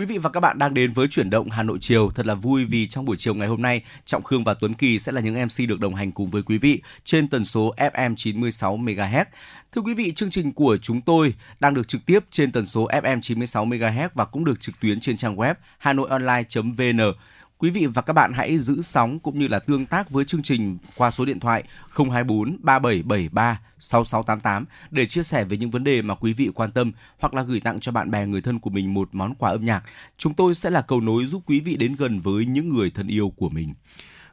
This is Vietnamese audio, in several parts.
Quý vị và các bạn đang đến với chuyển động Hà Nội chiều. Thật là vui vì trong buổi chiều ngày hôm nay, Trọng Khương và Tuấn Kỳ sẽ là những MC được đồng hành cùng với quý vị trên tần số FM 96 MHz. Thưa quý vị, chương trình của chúng tôi đang được trực tiếp trên tần số FM 96 MHz và cũng được trực tuyến trên trang web hanoionline.vn. Quý vị và các bạn hãy giữ sóng cũng như là tương tác với chương trình qua số điện thoại 024 3773 6688 để chia sẻ về những vấn đề mà quý vị quan tâm hoặc là gửi tặng cho bạn bè, người thân của mình một món quà âm nhạc. Chúng tôi sẽ là cầu nối giúp quý vị đến gần với những người thân yêu của mình.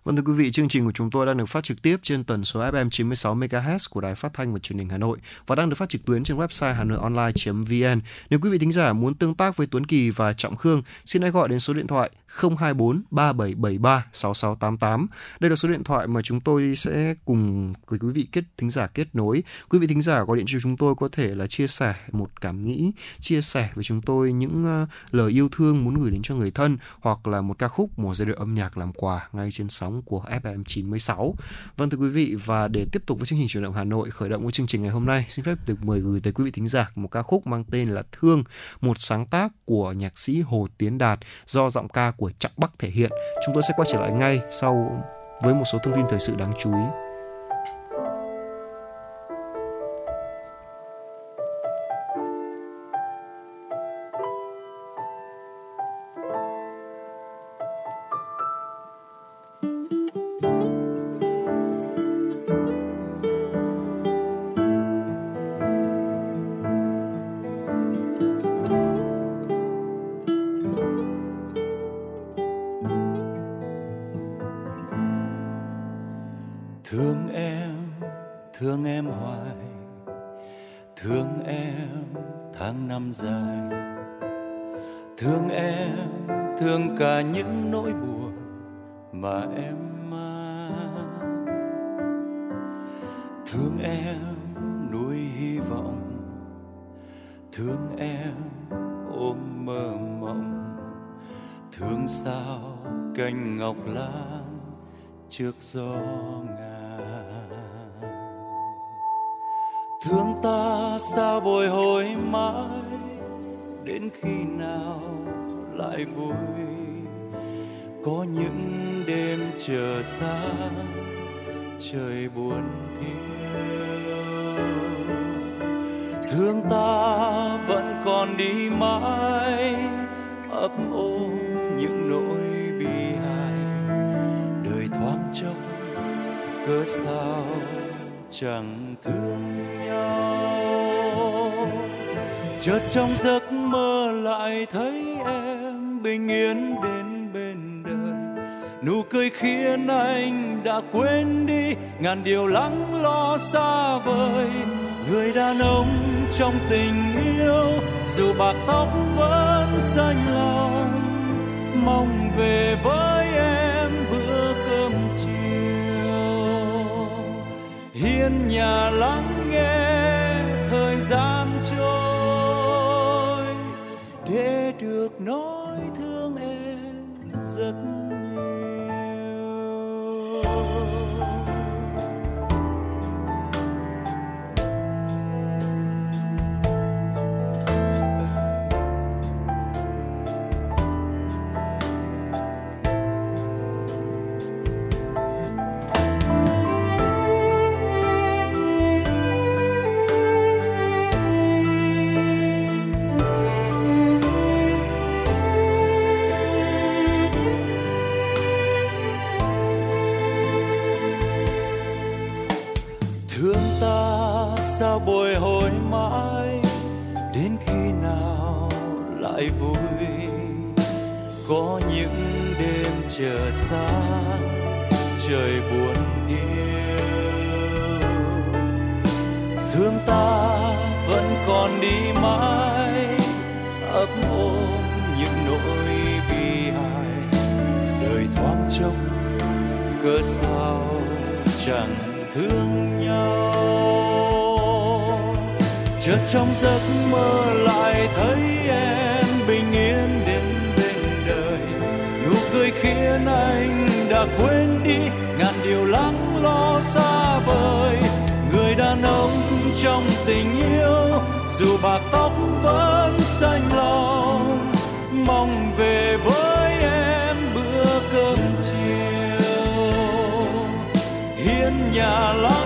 Vâng thưa quý vị, chương trình của chúng tôi đang được phát trực tiếp trên tần số FM 96 MHz của Đài Phát thanh và Truyền hình Hà Nội và đang được phát trực tuyến trên website hanoionline.vn. Nếu quý vị thính giả muốn tương tác với Tuấn Kỳ và Trọng Khương, xin hãy gọi đến số điện thoại 024 3773 6688. Đây là số điện thoại mà chúng tôi sẽ cùng với quý vị kết thính giả kết nối. Quý vị thính giả gọi điện cho chúng tôi có thể là chia sẻ một cảm nghĩ, chia sẻ với chúng tôi những ờ, lời yêu thương muốn gửi đến cho người thân hoặc là một ca khúc, một giai đoạn âm nhạc làm quà ngay trên sóng của FM 96. Vâng thưa quý vị và để tiếp tục với chương trình chuyển động Hà Nội khởi động với chương trình ngày hôm nay, xin phép được mời gửi tới quý vị thính giả một ca khúc mang tên là Thương, một sáng tác của nhạc sĩ Hồ Tiến Đạt do giọng ca của Trọng Bắc thể hiện. Chúng tôi sẽ quay trở lại ngay sau với một số thông tin thời sự đáng chú ý. Trước gió ngàn. Thương ta sao bồi hồi mãi, đến khi nào lại vui? Có những đêm chờ xa, trời buồn thiêu. Thương ta vẫn còn đi mãi, ấp ôm cớ sao chẳng thương nhau? Chợt trong giấc mơ lại thấy em bình yên đến bên đời. Nụ cười khiến anh đã quên đi, ngàn điều lắng lo xa vời. Người đàn ông trong tình yêu, dù bạc tóc vẫn xanh lòng mong về với em. Hiên nhà lắng nghe thời gian trôi để được nói thương em rất nhiều. Trong giấc mơ lại thấy em bình yên đến bên đời. Nụ cười khiến anh đã quên đi, ngàn điều lắng lo xa vời. Người đàn ông trong tình yêu, dù bạc tóc vẫn xanh lòng mong về với em bữa cơm chiều. Hiên nhà lắng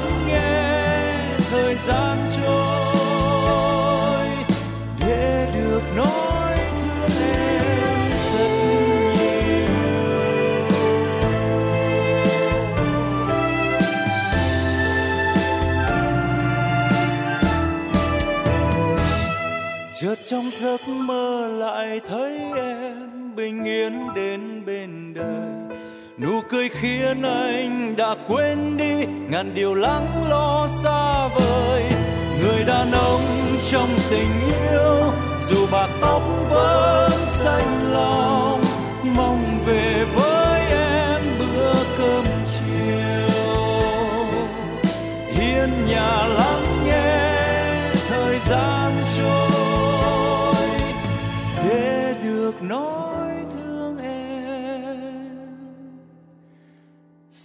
trong giấc mơ lại thấy em bình yên đến bên đời. Nụ cười khiến anh đã quên đi, ngàn điều lắng lo xa vời. Người đàn ông trong tình yêu, dù bạc tóc vẫn xanh lòng. Mong về với em bữa cơm chiều. Hiên nhà lắng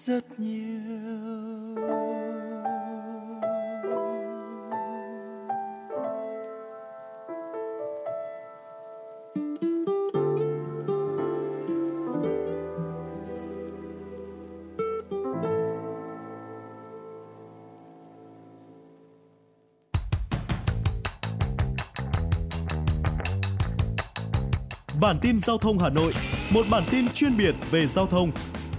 rất nhiều Bản tin giao thông Hà Nội, một bản tin chuyên biệt về giao thông.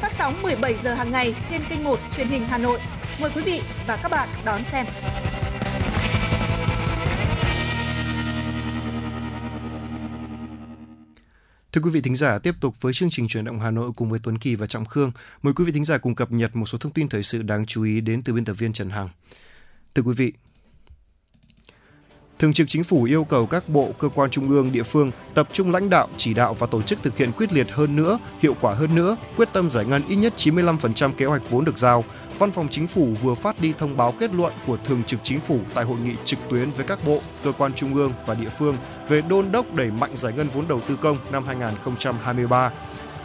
Phát sóng 17 giờ hàng ngày trên kênh 1 truyền hình Hà Nội. Mời quý vị và các bạn đón xem. Thưa quý vị thính giả, tiếp tục với chương trình truyền động Hà Nội cùng với Tuấn Kỳ và Trọng Khương. Mời quý vị thính giả cùng cập nhật một số thông tin thời sự đáng chú ý đến từ biên tập viên Trần Hằng. Thưa quý vị, Thường trực Chính phủ yêu cầu các bộ, cơ quan trung ương, địa phương tập trung lãnh đạo, chỉ đạo và tổ chức thực hiện quyết liệt hơn nữa, hiệu quả hơn nữa, quyết tâm giải ngân ít nhất 95% kế hoạch vốn được giao. Văn phòng Chính phủ vừa phát đi thông báo kết luận của Thường trực Chính phủ tại hội nghị trực tuyến với các bộ, cơ quan trung ương và địa phương về đôn đốc đẩy mạnh giải ngân vốn đầu tư công năm 2023.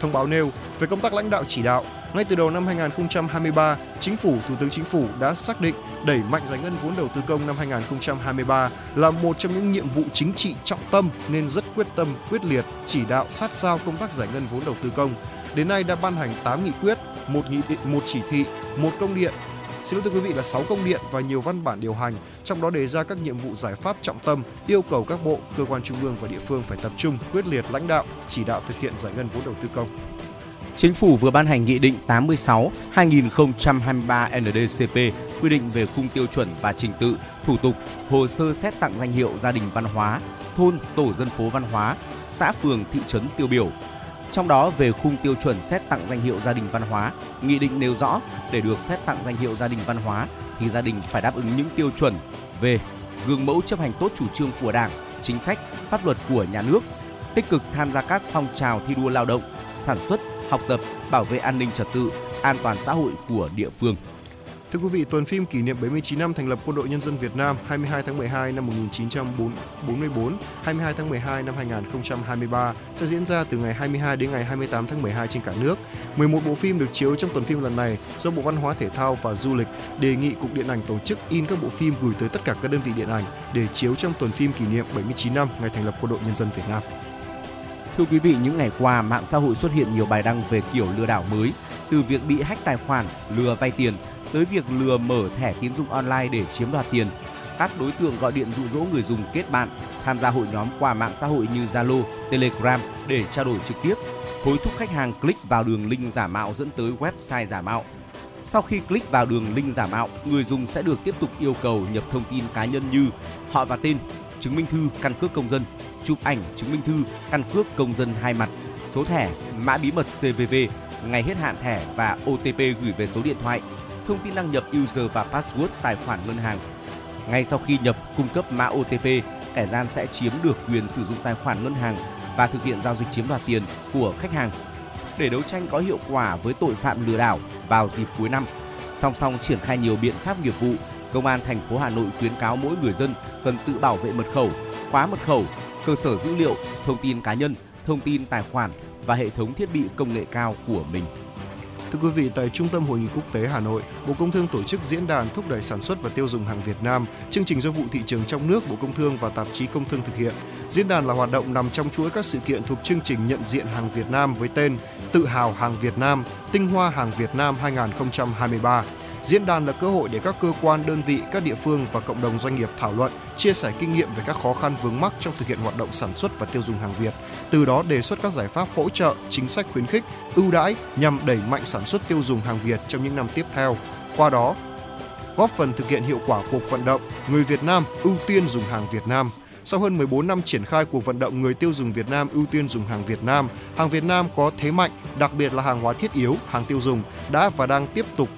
Thông báo nêu về công tác lãnh đạo chỉ đạo, ngay từ đầu năm 2023, Chính phủ, Thủ tướng Chính phủ đã xác định đẩy mạnh giải ngân vốn đầu tư công năm 2023 là một trong những nhiệm vụ chính trị trọng tâm nên rất quyết tâm, quyết liệt, chỉ đạo sát sao công tác giải ngân vốn đầu tư công. Đến nay đã ban hành 8 nghị quyết, một nghị định, một chỉ thị, một công điện, xin lỗi thưa quý vị là 6 công điện và nhiều văn bản điều hành, trong đó đề ra các nhiệm vụ giải pháp trọng tâm, yêu cầu các bộ, cơ quan trung ương và địa phương phải tập trung, quyết liệt lãnh đạo, chỉ đạo thực hiện giải ngân vốn đầu tư công. Chính phủ vừa ban hành Nghị định 86-2023 NDCP quy định về khung tiêu chuẩn và trình tự, thủ tục, hồ sơ xét tặng danh hiệu gia đình văn hóa, thôn, tổ dân phố văn hóa, xã phường, thị trấn tiêu biểu. Trong đó về khung tiêu chuẩn xét tặng danh hiệu gia đình văn hóa, nghị định nêu rõ để được xét tặng danh hiệu gia đình văn hóa thì gia đình phải đáp ứng những tiêu chuẩn về gương mẫu chấp hành tốt chủ trương của Đảng, chính sách, pháp luật của nhà nước, tích cực tham gia các phong trào thi đua lao động, sản xuất, học tập, bảo vệ an ninh trật tự, an toàn xã hội của địa phương. Thưa quý vị, tuần phim kỷ niệm 79 năm thành lập Quân đội Nhân dân Việt Nam 22 tháng 12 năm 1944, 22 tháng 12 năm 2023 sẽ diễn ra từ ngày 22 đến ngày 28 tháng 12 trên cả nước. 11 bộ phim được chiếu trong tuần phim lần này do Bộ Văn hóa Thể thao và Du lịch đề nghị Cục Điện ảnh tổ chức in các bộ phim gửi tới tất cả các đơn vị điện ảnh để chiếu trong tuần phim kỷ niệm 79 năm ngày thành lập Quân đội Nhân dân Việt Nam. Thưa quý vị, những ngày qua, mạng xã hội xuất hiện nhiều bài đăng về kiểu lừa đảo mới, từ việc bị hack tài khoản, lừa vay tiền tới việc lừa mở thẻ tín dụng online để chiếm đoạt tiền. Các đối tượng gọi điện dụ dỗ người dùng kết bạn, tham gia hội nhóm qua mạng xã hội như Zalo, Telegram để trao đổi trực tiếp, hối thúc khách hàng click vào đường link giả mạo dẫn tới website giả mạo. Sau khi click vào đường link giả mạo, người dùng sẽ được tiếp tục yêu cầu nhập thông tin cá nhân như họ và tên, chứng minh thư, căn cước công dân, chụp ảnh chứng minh thư, căn cước công dân hai mặt, số thẻ, mã bí mật CVV, ngày hết hạn thẻ và OTP gửi về số điện thoại, thông tin đăng nhập user và password tài khoản ngân hàng. Ngay sau khi nhập cung cấp mã OTP, kẻ gian sẽ chiếm được quyền sử dụng tài khoản ngân hàng và thực hiện giao dịch chiếm đoạt tiền của khách hàng. Để đấu tranh có hiệu quả với tội phạm lừa đảo vào dịp cuối năm, song song triển khai nhiều biện pháp nghiệp vụ, Công an thành phố Hà Nội khuyến cáo mỗi người dân cần tự bảo vệ mật khẩu, khóa mật khẩu, cơ sở dữ liệu, thông tin cá nhân, thông tin tài khoản và hệ thống thiết bị công nghệ cao của mình. Thưa quý vị, tại Trung tâm Hội nghị Quốc tế Hà Nội, Bộ Công Thương tổ chức diễn đàn thúc đẩy sản xuất và tiêu dùng hàng Việt Nam, chương trình do vụ thị trường trong nước Bộ Công Thương và tạp chí Công Thương thực hiện. Diễn đàn là hoạt động nằm trong chuỗi các sự kiện thuộc chương trình nhận diện hàng Việt Nam với tên Tự hào hàng Việt Nam, tinh hoa hàng Việt Nam 2023 Diễn đàn là cơ hội để các cơ quan, đơn vị, các địa phương và cộng đồng doanh nghiệp thảo luận, chia sẻ kinh nghiệm về các khó khăn vướng mắc trong thực hiện hoạt động sản xuất và tiêu dùng hàng Việt, từ đó đề xuất các giải pháp hỗ trợ, chính sách khuyến khích, ưu đãi nhằm đẩy mạnh sản xuất tiêu dùng hàng Việt trong những năm tiếp theo. Qua đó, góp phần thực hiện hiệu quả cuộc vận động người Việt Nam ưu tiên dùng hàng Việt Nam sau hơn 14 năm triển khai cuộc vận động người tiêu dùng Việt Nam ưu tiên dùng hàng Việt Nam, hàng Việt Nam có thế mạnh, đặc biệt là hàng hóa thiết yếu, hàng tiêu dùng đã và đang tiếp tục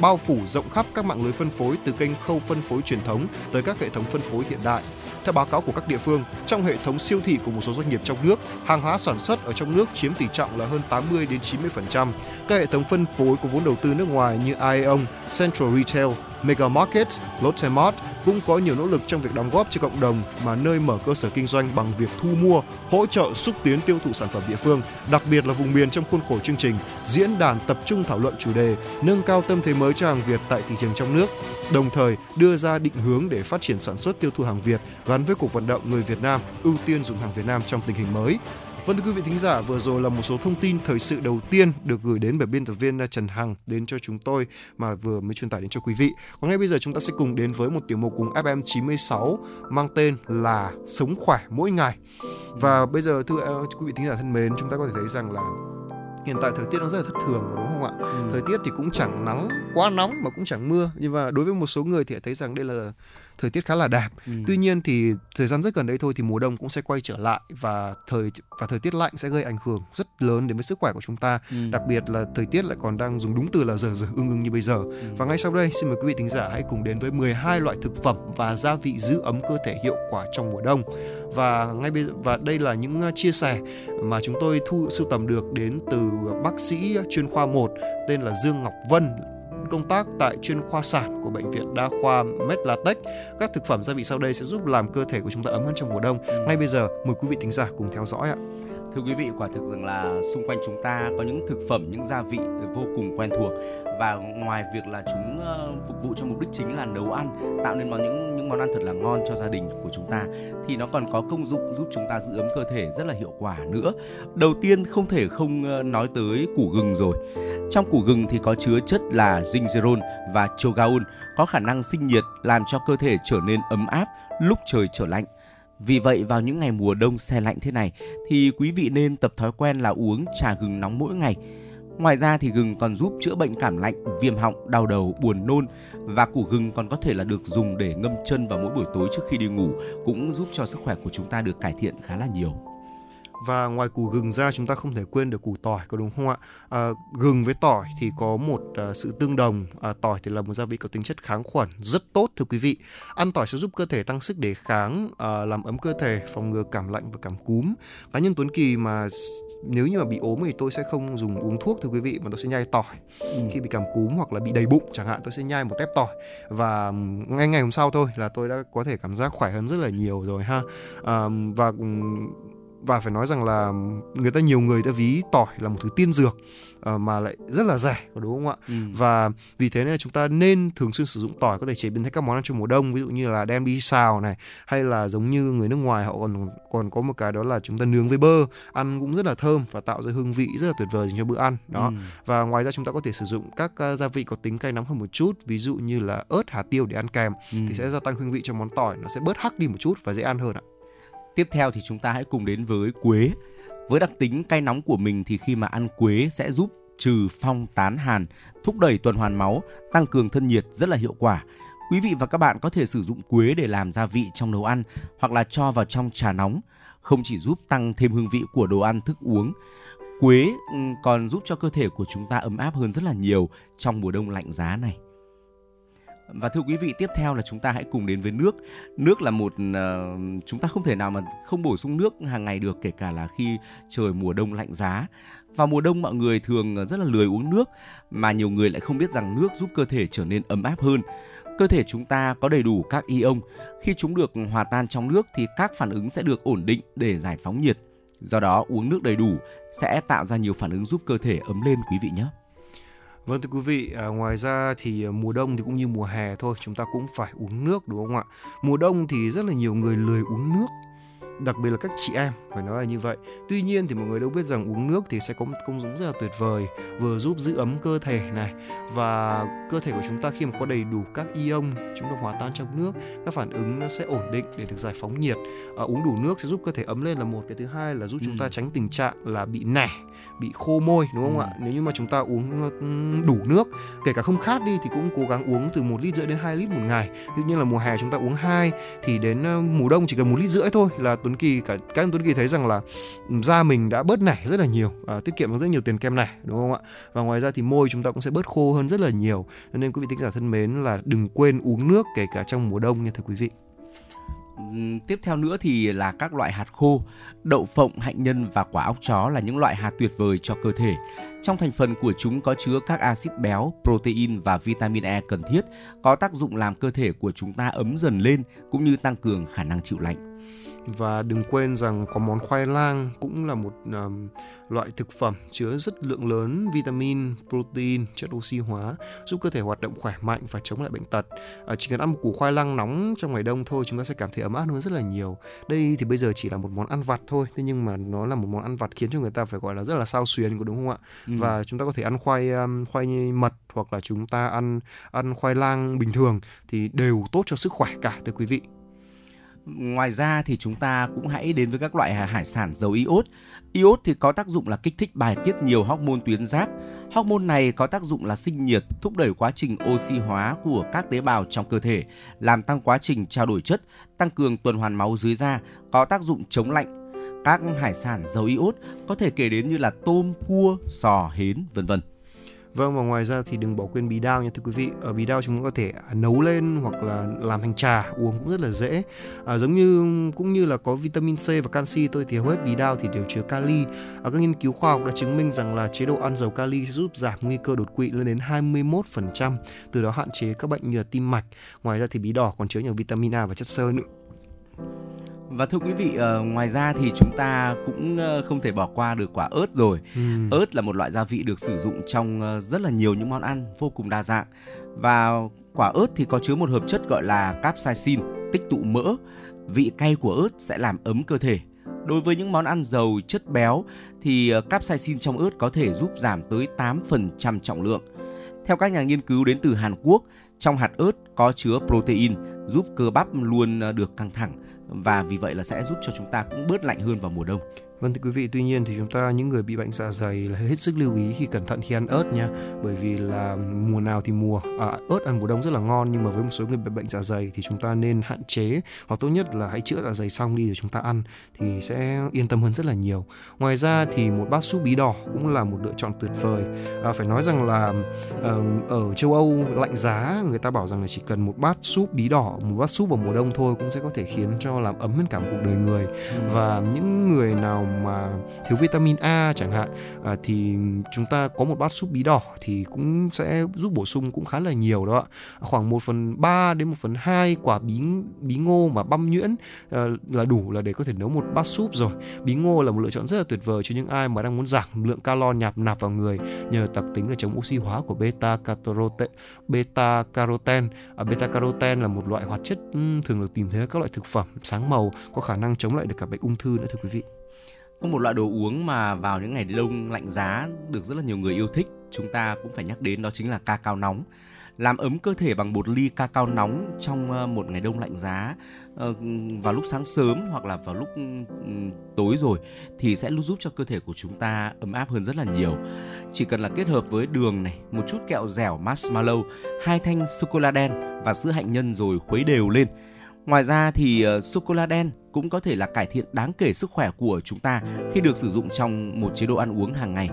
bao phủ rộng khắp các mạng lưới phân phối từ kênh khâu phân phối truyền thống tới các hệ thống phân phối hiện đại. Theo báo cáo của các địa phương, trong hệ thống siêu thị của một số doanh nghiệp trong nước, hàng hóa sản xuất ở trong nước chiếm tỷ trọng là hơn 80 đến 90%. Các hệ thống phân phối có vốn đầu tư nước ngoài như Aeon, Central Retail, Mega Market, Lotte Mart cũng có nhiều nỗ lực trong việc đóng góp cho cộng đồng mà nơi mở cơ sở kinh doanh bằng việc thu mua, hỗ trợ xúc tiến tiêu thụ sản phẩm địa phương, đặc biệt là vùng miền trong khuôn khổ chương trình diễn đàn tập trung thảo luận chủ đề nâng cao tâm thế mới cho hàng Việt tại thị trường trong nước, đồng thời đưa ra định hướng để phát triển sản xuất tiêu thụ hàng Việt gắn với cuộc vận động người Việt Nam ưu tiên dùng hàng Việt Nam trong tình hình mới. Vâng thưa quý vị thính giả, vừa rồi là một số thông tin thời sự đầu tiên được gửi đến bởi biên tập viên Trần Hằng đến cho chúng tôi mà vừa mới truyền tải đến cho quý vị. Còn ngay bây giờ chúng ta sẽ cùng đến với một tiểu mục cùng FM 96 mang tên là Sống khỏe mỗi ngày. Và bây giờ thưa ờ, quý vị thính giả thân mến, chúng ta có thể thấy rằng là hiện tại thời tiết nó rất là thất thường đúng không ạ? Ừ. Thời tiết thì cũng chẳng nắng quá nóng mà cũng chẳng mưa nhưng mà đối với một số người thì thấy rằng đây là thời tiết khá là đẹp. Ừ. Tuy nhiên thì thời gian rất gần đây thôi thì mùa đông cũng sẽ quay trở lại và thời và thời tiết lạnh sẽ gây ảnh hưởng rất lớn đến với sức khỏe của chúng ta. Ừ. Đặc biệt là thời tiết lại còn đang dùng đúng từ là giờ giờ ưng ưng như bây giờ. Ừ. Và ngay sau đây xin mời quý vị thính giả hãy cùng đến với 12 loại thực phẩm và gia vị giữ ấm cơ thể hiệu quả trong mùa đông. Và ngay bây giờ và đây là những uh, chia sẻ mà chúng tôi thu sưu tầm được đến từ bác sĩ chuyên khoa 1 tên là Dương Ngọc Vân công tác tại chuyên khoa sản của bệnh viện đa khoa Medlatech. Các thực phẩm gia vị sau đây sẽ giúp làm cơ thể của chúng ta ấm hơn trong mùa đông. Ngay bây giờ mời quý vị thính giả cùng theo dõi ạ. Thưa quý vị, quả thực rằng là xung quanh chúng ta có những thực phẩm, những gia vị vô cùng quen thuộc và ngoài việc là chúng ờ, phục vụ cho mục đích chính là nấu ăn, tạo nên món những những món ăn thật là ngon cho gia đình của chúng ta thì nó còn có công dụng giúp chúng ta giữ ấm cơ thể rất là hiệu quả nữa. Đầu tiên không thể không ờ, nói tới củ gừng rồi. Trong củ gừng thì có chứa chất là gingerol và chogaol có khả năng sinh nhiệt làm cho cơ thể trở nên ấm áp lúc trời trở lạnh vì vậy vào những ngày mùa đông xe lạnh thế này thì quý vị nên tập thói quen là uống trà gừng nóng mỗi ngày. Ngoài ra thì gừng còn giúp chữa bệnh cảm lạnh, viêm họng, đau đầu, buồn nôn và củ gừng còn có thể là được dùng để ngâm chân vào mỗi buổi tối trước khi đi ngủ cũng giúp cho sức khỏe của chúng ta được cải thiện khá là nhiều. Và ngoài củ gừng ra chúng ta không thể quên được củ tỏi có đúng không ạ? À, gừng với tỏi thì có một à, sự tương đồng. À, tỏi thì là một gia vị có tính chất kháng khuẩn rất tốt thưa quý vị. Ăn tỏi sẽ giúp cơ thể tăng sức đề kháng à, làm ấm cơ thể phòng ngừa cảm lạnh và cảm cúm. Cá nhân Tuấn Kỳ mà nếu như mà bị ốm thì tôi sẽ không dùng uống thuốc thưa quý vị mà tôi sẽ nhai tỏi. Ừ. khi bị cảm cúm hoặc là bị đầy bụng chẳng hạn tôi sẽ nhai một tép tỏi. Và ngay ngày hôm sau thôi là tôi đã có thể cảm giác khỏe hơn rất là nhiều rồi ha. À, và và phải nói rằng là người ta nhiều người đã ví tỏi là một thứ tiên dược uh, mà lại rất là rẻ đúng không ạ ừ. và vì thế nên là chúng ta nên thường xuyên sử dụng tỏi có thể chế biến thành các món ăn trong mùa đông ví dụ như là đem đi xào này hay là giống như người nước ngoài họ còn còn có một cái đó là chúng ta nướng với bơ ăn cũng rất là thơm và tạo ra hương vị rất là tuyệt vời cho bữa ăn đó ừ. và ngoài ra chúng ta có thể sử dụng các uh, gia vị có tính cay nóng hơn một chút ví dụ như là ớt hạt tiêu để ăn kèm ừ. thì sẽ gia tăng hương vị cho món tỏi nó sẽ bớt hắc đi một chút và dễ ăn hơn ạ Tiếp theo thì chúng ta hãy cùng đến với quế. Với đặc tính cay nóng của mình thì khi mà ăn quế sẽ giúp trừ phong tán hàn, thúc đẩy tuần hoàn máu, tăng cường thân nhiệt rất là hiệu quả. Quý vị và các bạn có thể sử dụng quế để làm gia vị trong nấu ăn hoặc là cho vào trong trà nóng, không chỉ giúp tăng thêm hương vị của đồ ăn thức uống Quế ừ, còn giúp cho cơ thể của chúng ta ấm áp hơn rất là nhiều trong mùa đông lạnh giá này. Và thưa quý vị, tiếp theo là chúng ta hãy cùng đến với nước. Nước là một uh, chúng ta không thể nào mà không bổ sung nước hàng ngày được kể cả là khi trời mùa đông lạnh giá. Vào mùa đông mọi người thường rất là lười uống nước mà nhiều người lại không biết rằng nước giúp cơ thể trở nên ấm áp hơn. Cơ thể chúng ta có đầy đủ các ion, khi chúng được hòa tan trong nước thì các phản ứng sẽ được ổn định để giải phóng nhiệt. Do đó uống nước đầy đủ sẽ tạo ra nhiều phản ứng giúp cơ thể ấm lên quý vị nhé. Vâng thưa quý vị, à, ngoài ra thì à, mùa đông thì cũng như mùa hè thôi, chúng ta cũng phải uống nước đúng không ạ? Mùa đông thì rất là nhiều người lười uống nước đặc biệt là các chị em phải nói là như vậy tuy nhiên thì mọi người đâu biết rằng uống nước thì sẽ có một công dụng rất là tuyệt vời vừa giúp giữ ấm cơ thể này và cơ thể của chúng ta khi mà có đầy đủ các ion chúng được hòa tan trong nước các phản ứng nó sẽ ổn định để được giải phóng nhiệt à, uống đủ nước sẽ giúp cơ thể ấm lên là một cái thứ hai là giúp ừ. chúng ta tránh tình trạng là bị nẻ bị khô môi đúng không ừ. ạ? Nếu như mà chúng ta uống đủ nước kể cả không khát đi thì cũng cố gắng uống từ một lít rưỡi đến 2 lít một ngày. Tuy nhiên là mùa hè chúng ta uống hai thì đến mùa đông chỉ cần một lít rưỡi thôi là Tuấn Kỳ cả các anh Tuấn Kỳ thấy rằng là da mình đã bớt nảy rất là nhiều à, tiết kiệm được rất nhiều tiền kem này đúng không ạ? Và ngoài ra thì môi chúng ta cũng sẽ bớt khô hơn rất là nhiều. Nên quý vị thính giả thân mến là đừng quên uống nước kể cả trong mùa đông nha thưa quý vị tiếp theo nữa thì là các loại hạt khô, đậu phộng, hạnh nhân và quả óc chó là những loại hạt tuyệt vời cho cơ thể. Trong thành phần của chúng có chứa các axit béo, protein và vitamin E cần thiết, có tác dụng làm cơ thể của chúng ta ấm dần lên cũng như tăng cường khả năng chịu lạnh và đừng quên rằng có món khoai lang cũng là một um, loại thực phẩm chứa rất lượng lớn vitamin, protein, chất oxy hóa giúp cơ thể hoạt động khỏe mạnh và chống lại bệnh tật. À, chỉ cần ăn một củ khoai lang nóng trong ngày đông thôi chúng ta sẽ cảm thấy ấm áp hơn rất là nhiều. Đây thì bây giờ chỉ là một món ăn vặt thôi, thế nhưng mà nó là một món ăn vặt khiến cho người ta phải gọi là rất là sao xuyến có đúng không ạ? Ừ. Và chúng ta có thể ăn khoai um, khoai mật hoặc là chúng ta ăn ăn khoai lang bình thường thì đều tốt cho sức khỏe cả thưa quý vị. Ngoài ra thì chúng ta cũng hãy đến với các loại hải sản giàu iốt. Iốt thì có tác dụng là kích thích bài tiết nhiều hormone tuyến giáp. Hormone này có tác dụng là sinh nhiệt, thúc đẩy quá trình oxy hóa của các tế bào trong cơ thể, làm tăng quá trình trao đổi chất, tăng cường tuần hoàn máu dưới da, có tác dụng chống lạnh. Các hải sản giàu iốt có thể kể đến như là tôm, cua, sò, hến, vân vân. Vâng và ngoài ra thì đừng bỏ quên bí đao nha thưa quý vị. Ở bí đao chúng ta có thể nấu lên hoặc là làm thành trà uống cũng rất là dễ. À, giống như cũng như là có vitamin C và canxi tôi thì hầu hết bí đao thì đều chứa kali. À, các nghiên cứu khoa học đã chứng minh rằng là chế độ ăn giàu kali sẽ giúp giảm nguy cơ đột quỵ lên đến 21%, từ đó hạn chế các bệnh như là tim mạch. Ngoài ra thì bí đỏ còn chứa nhiều vitamin A và chất xơ nữa. Và thưa quý vị, uh, ngoài ra thì chúng ta cũng uh, không thể bỏ qua được quả ớt rồi. Ừ. Ớt là một loại gia vị được sử dụng trong uh, rất là nhiều những món ăn vô cùng đa dạng. Và quả ớt thì có chứa một hợp chất gọi là capsaicin, tích tụ mỡ. Vị cay của ớt sẽ làm ấm cơ thể. Đối với những món ăn giàu chất béo thì capsaicin trong ớt có thể giúp giảm tới 8% trọng lượng. Theo các nhà nghiên cứu đến từ Hàn Quốc, trong hạt ớt có chứa protein giúp cơ bắp luôn được căng thẳng và vì vậy là sẽ giúp cho chúng ta cũng bớt lạnh hơn vào mùa đông. Vâng thưa quý vị, tuy nhiên thì chúng ta những người bị bệnh dạ dày là hết sức lưu ý khi cẩn thận khi ăn ớt nha, bởi vì là mùa nào thì mùa à, ớt ăn mùa đông rất là ngon nhưng mà với một số người bị bệnh dạ dày thì chúng ta nên hạn chế hoặc tốt nhất là hãy chữa dạ dày xong đi rồi chúng ta ăn thì sẽ yên tâm hơn rất là nhiều. Ngoài ra thì một bát súp bí đỏ cũng là một lựa chọn tuyệt vời. À, phải nói rằng là ờ, ở châu Âu lạnh giá người ta bảo rằng là chỉ cần một bát súp bí đỏ, một bát súp vào mùa đông thôi cũng sẽ có thể khiến cho làm ấm hơn cả một cuộc đời người và những người nào mà thiếu vitamin A chẳng hạn à, thì chúng ta có một bát súp bí đỏ thì cũng sẽ giúp bổ sung cũng khá là nhiều đó ạ. À, khoảng 1 phần 3 đến 1 phần 2 quả bí bí ngô mà băm nhuyễn à, là đủ là để có thể nấu một bát súp rồi. Bí ngô là một lựa chọn rất là tuyệt vời cho những ai mà đang muốn giảm lượng calo nhạt nạp vào người nhờ đặc tính là chống oxy hóa của beta carotene beta carotene à, beta carotene là một loại hoạt chất thường được tìm thấy ở các loại thực phẩm sáng màu có khả năng chống lại được cả bệnh ung thư nữa thưa quý vị có một loại đồ uống mà vào những ngày đông lạnh giá được rất là nhiều người yêu thích chúng ta cũng phải nhắc đến đó chính là ca cao nóng làm ấm cơ thể bằng một ly ca cao nóng trong ờ, một ngày đông lạnh giá ờ, vào lúc sáng sớm hoặc là vào lúc tối rồi thì sẽ giúp cho cơ thể của chúng ta ấm áp hơn rất là nhiều. Chỉ cần là kết hợp với đường này, một chút kẹo dẻo marshmallow, hai thanh sô cô la đen và sữa hạnh nhân rồi khuấy đều lên Ngoài ra thì uh, sô cô la đen cũng có thể là cải thiện đáng kể sức khỏe của chúng ta khi được sử dụng trong một chế độ ăn uống hàng ngày.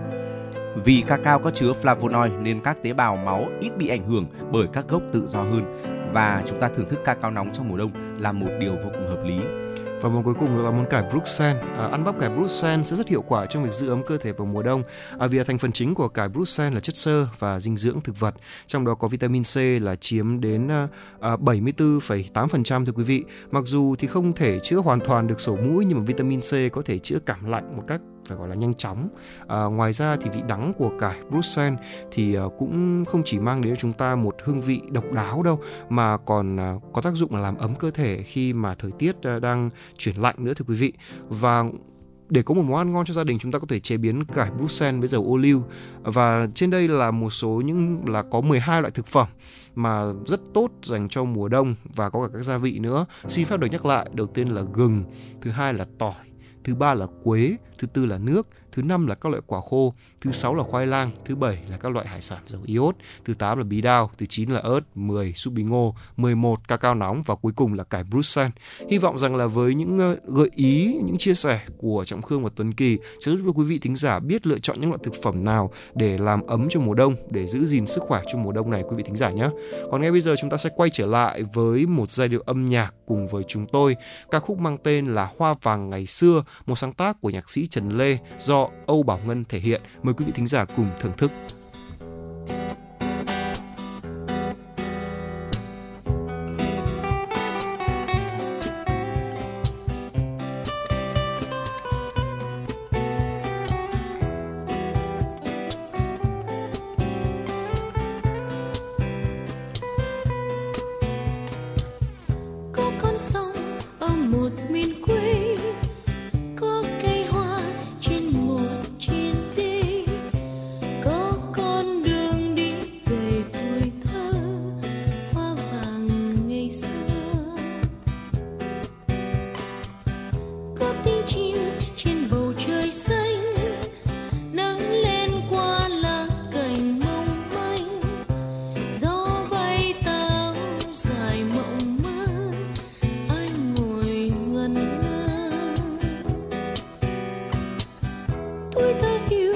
Vì cacao có chứa flavonoid nên các tế bào máu ít bị ảnh hưởng bởi các gốc tự do hơn và chúng ta thưởng thức cacao nóng trong mùa đông là một điều vô cùng hợp lý. Và món cuối cùng là món cải Bruxelles. À, ăn bắp cải Bruxelles sẽ rất hiệu quả trong việc giữ ấm cơ thể vào mùa đông. À, vì thành phần chính của cải Bruxelles là chất xơ và dinh dưỡng thực vật, trong đó có vitamin C là chiếm đến à, à 74,8% thưa quý vị. Mặc dù thì không thể chữa hoàn toàn được sổ mũi nhưng mà vitamin C có thể chữa cảm lạnh một cách phải gọi là nhanh chóng. À, ngoài ra thì vị đắng của cải Bruxelles thì à, cũng không chỉ mang đến cho chúng ta một hương vị độc đáo đâu mà còn à, có tác dụng là làm ấm cơ thể khi mà thời tiết à, đang chuyển lạnh nữa thưa quý vị. Và để có một món ăn ngon cho gia đình chúng ta có thể chế biến cải Bruxelles với dầu ô liu và trên đây là một số những là có 12 loại thực phẩm mà rất tốt dành cho mùa đông và có cả các gia vị nữa. Xin phép được nhắc lại, đầu tiên là gừng, thứ hai là tỏi, thứ ba là quế, thứ tư là nước, thứ năm là các loại quả khô, thứ sáu là khoai lang, thứ bảy là các loại hải sản giàu iốt, thứ tám là bí đao, thứ chín là ớt, 10 súp bí ngô, 11 cacao nóng và cuối cùng là cải Bruxelles. Hy vọng rằng là với những ờ, gợi ý, những chia sẻ của Trọng Khương và Tuấn Kỳ sẽ giúp cho quý vị thính giả biết lựa chọn những loại thực phẩm nào để làm ấm cho mùa đông, để giữ gìn sức khỏe cho mùa đông này quý vị thính giả nhé. Còn ngay bây giờ chúng ta sẽ quay trở lại với một giai điệu âm nhạc cùng với chúng tôi. Ca khúc mang tên là Hoa vàng ngày xưa, một sáng tác của nhạc sĩ Trần Lê do Âu Bảo Ngân thể hiện. Mời quý vị thính giả cùng thưởng thức. without you.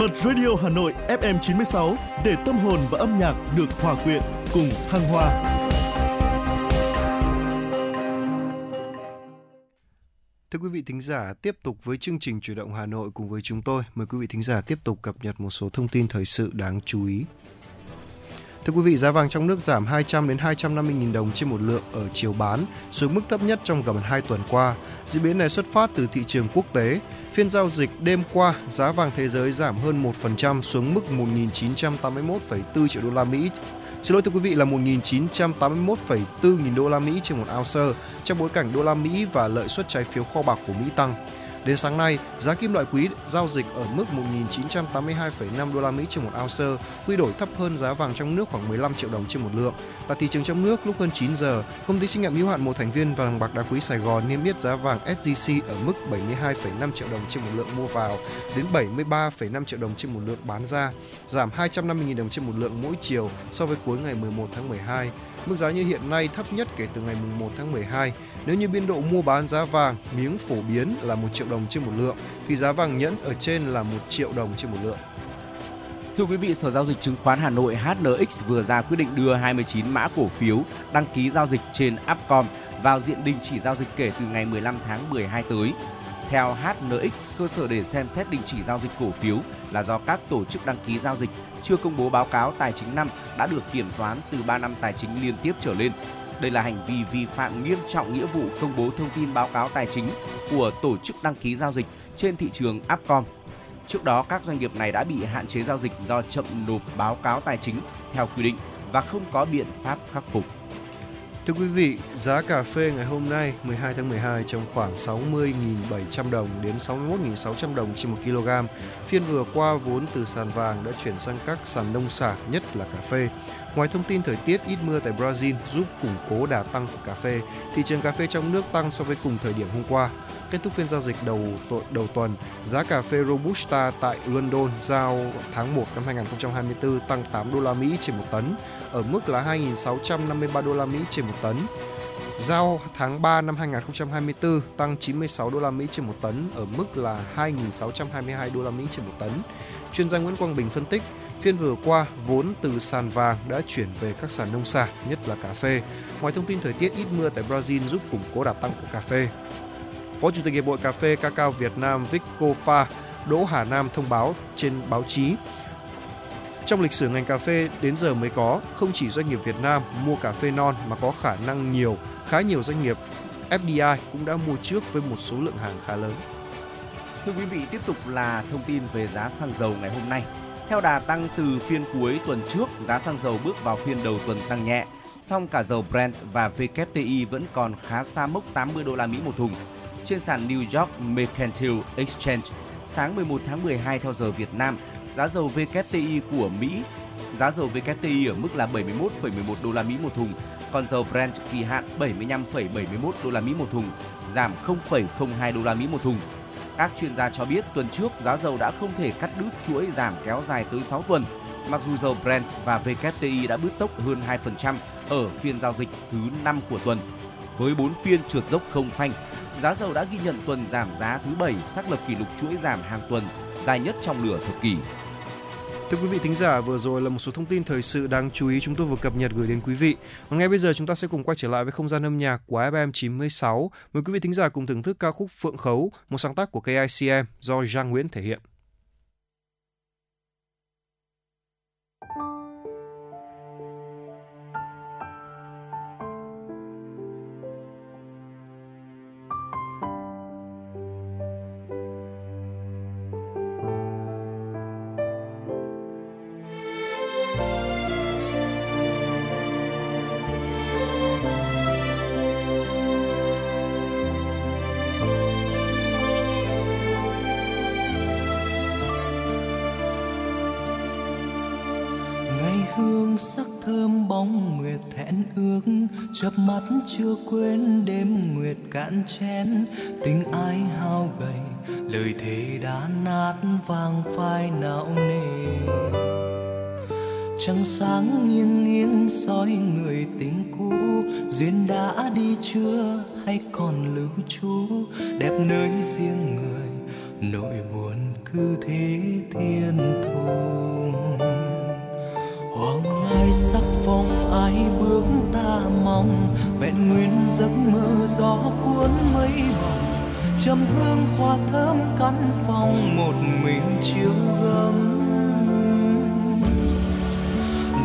Bật Radio Hà Nội FM 96 để tâm hồn và âm nhạc được hòa quyện cùng thăng hoa. Thưa quý vị thính giả, tiếp tục với chương trình Chuyển động Hà Nội cùng với chúng tôi. Mời quý vị thính giả tiếp tục cập nhật một số thông tin thời sự đáng chú ý. Thưa quý vị, giá vàng trong nước giảm 200 đến 250 000 đồng trên một lượng ở chiều bán, xuống mức thấp nhất trong gần 2 tuần qua. Diễn biến này xuất phát từ thị trường quốc tế. Phiên giao dịch đêm qua, giá vàng thế giới giảm hơn 1% xuống mức 1.981,4 triệu đô la Mỹ Xin lỗi thưa quý vị là 1.981,4 nghìn đô la Mỹ trên một ounce trong bối cảnh đô la Mỹ và lợi suất trái phiếu kho bạc của Mỹ tăng. Đến sáng nay, giá kim loại quý giao dịch ở mức 1.982,5 đô la Mỹ trên một ounce, quy đổi thấp hơn giá vàng trong nước khoảng 15 triệu đồng trên một lượng. Tại thị trường trong nước, lúc hơn 9 giờ, công ty trách nhiệm hữu hạn một thành viên vàng bạc đá quý Sài Gòn niêm yết giá vàng SJC ở mức 72,5 triệu đồng trên một lượng mua vào đến 73,5 triệu đồng trên một lượng bán ra, giảm 250.000 đồng trên một lượng mỗi chiều so với cuối ngày 11 tháng 12. Mức giá như hiện nay thấp nhất kể từ ngày 1 tháng 12. Nếu như biên độ mua bán giá vàng miếng phổ biến là 1 triệu đồng trên một lượng, thì giá vàng nhẫn ở trên là 1 triệu đồng trên một lượng. Thưa quý vị, Sở Giao dịch Chứng khoán Hà Nội HNX vừa ra quyết định đưa 29 mã cổ phiếu đăng ký giao dịch trên Upcom vào diện đình chỉ giao dịch kể từ ngày 15 tháng 12 tới. Theo HNX, cơ sở để xem xét đình chỉ giao dịch cổ phiếu là do các tổ chức đăng ký giao dịch chưa công bố báo cáo tài chính năm đã được kiểm toán từ 3 năm tài chính liên tiếp trở lên. Đây là hành vi vi phạm nghiêm trọng nghĩa vụ công bố thông tin báo cáo tài chính của tổ chức đăng ký giao dịch trên thị trường Upcom. Trước đó, các doanh nghiệp này đã bị hạn chế giao dịch do chậm nộp báo cáo tài chính theo quy định và không có biện pháp khắc phục. Thưa quý vị, giá cà phê ngày hôm nay 12 tháng 12 trong khoảng 60.700 đồng đến 61.600 đồng trên 1 kg. Phiên vừa qua vốn từ sàn vàng đã chuyển sang các sàn nông sản, nhất là cà phê. Ngoài thông tin thời tiết ít mưa tại Brazil giúp củng cố đà tăng của cà phê, thị trường cà phê trong nước tăng so với cùng thời điểm hôm qua. Kết thúc phiên giao dịch đầu đầu tuần, giá cà phê Robusta tại London giao tháng 1 năm 2024 tăng 8 đô la Mỹ trên một tấn, ở mức là 2.653 đô la Mỹ trên một tấn. Giao tháng 3 năm 2024 tăng 96 đô la Mỹ trên một tấn ở mức là 2.622 đô la Mỹ trên một tấn. Chuyên gia Nguyễn Quang Bình phân tích, Phiên vừa qua, vốn từ sàn vàng đã chuyển về các sàn nông sản, nhất là cà phê. Ngoài thông tin thời tiết ít mưa tại Brazil giúp củng cố đà tăng của cà phê. Phó Chủ tịch Hiệp hội Cà phê Cacao Việt Nam Vico Pha Đỗ Hà Nam thông báo trên báo chí trong lịch sử ngành cà phê đến giờ mới có, không chỉ doanh nghiệp Việt Nam mua cà phê non mà có khả năng nhiều, khá nhiều doanh nghiệp FDI cũng đã mua trước với một số lượng hàng khá lớn. Thưa quý vị, tiếp tục là thông tin về giá xăng dầu ngày hôm nay. Theo đà tăng từ phiên cuối tuần trước, giá xăng dầu bước vào phiên đầu tuần tăng nhẹ, song cả dầu Brent và WTI vẫn còn khá xa mốc 80 đô la Mỹ một thùng. Trên sàn New York Mercantile Exchange, sáng 11 tháng 12 theo giờ Việt Nam, giá dầu WTI của Mỹ giá dầu WTI ở mức là 71,11 đô la Mỹ một thùng, còn dầu Brent kỳ hạn 75,71 đô la Mỹ một thùng, giảm 0,02 đô la Mỹ một thùng các chuyên gia cho biết tuần trước giá dầu đã không thể cắt đứt chuỗi giảm kéo dài tới 6 tuần, mặc dù dầu Brent và WTI đã bứt tốc hơn 2% ở phiên giao dịch thứ 5 của tuần. Với 4 phiên trượt dốc không phanh, giá dầu đã ghi nhận tuần giảm giá thứ bảy, xác lập kỷ lục chuỗi giảm hàng tuần dài nhất trong nửa thập kỷ. Thưa quý vị thính giả, vừa rồi là một số thông tin thời sự đáng chú ý chúng tôi vừa cập nhật gửi đến quý vị. Và ngay bây giờ chúng ta sẽ cùng quay trở lại với không gian âm nhạc của FM 96. Mời quý vị thính giả cùng thưởng thức ca khúc Phượng Khấu, một sáng tác của KICM do Giang Nguyễn thể hiện. Hẹn ước, chớp mắt chưa quên đêm nguyệt cạn chén. Tình ai hao gầy, lời thề đã nát vang phai não nề. Trăng sáng nghiêng nghiêng soi người tình cũ, duyên đã đi chưa hay còn lưu trú? Đẹp nơi riêng người, nỗi buồn cứ thế thiên thu hoàng ngai sắc phong ai bước ta mong, vẹn nguyên giấc mơ gió cuốn mây bồng trầm hương hoa thơm căn phòng một mình chiếu gấm.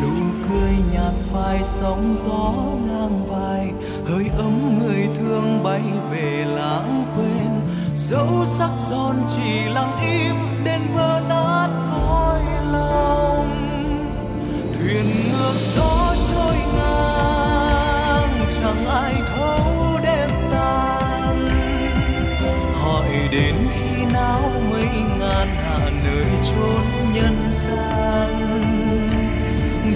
Nụ cười nhạt phai sóng gió ngang vai, hơi ấm người thương bay về lãng quên. Dẫu sắc son chỉ lặng im đến vỡ nát cõi lòng thuyền ngược gió trôi ngang, chẳng ai thấu đêm tan. Hỏi đến khi nào mấy ngàn hạ nơi chốn nhân gian.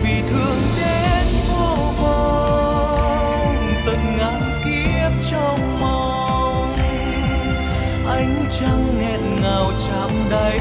Vì thương đến vô vọng tận ngàn kiếp trong mong. Ánh trăng nghẹn ngào chạm đáy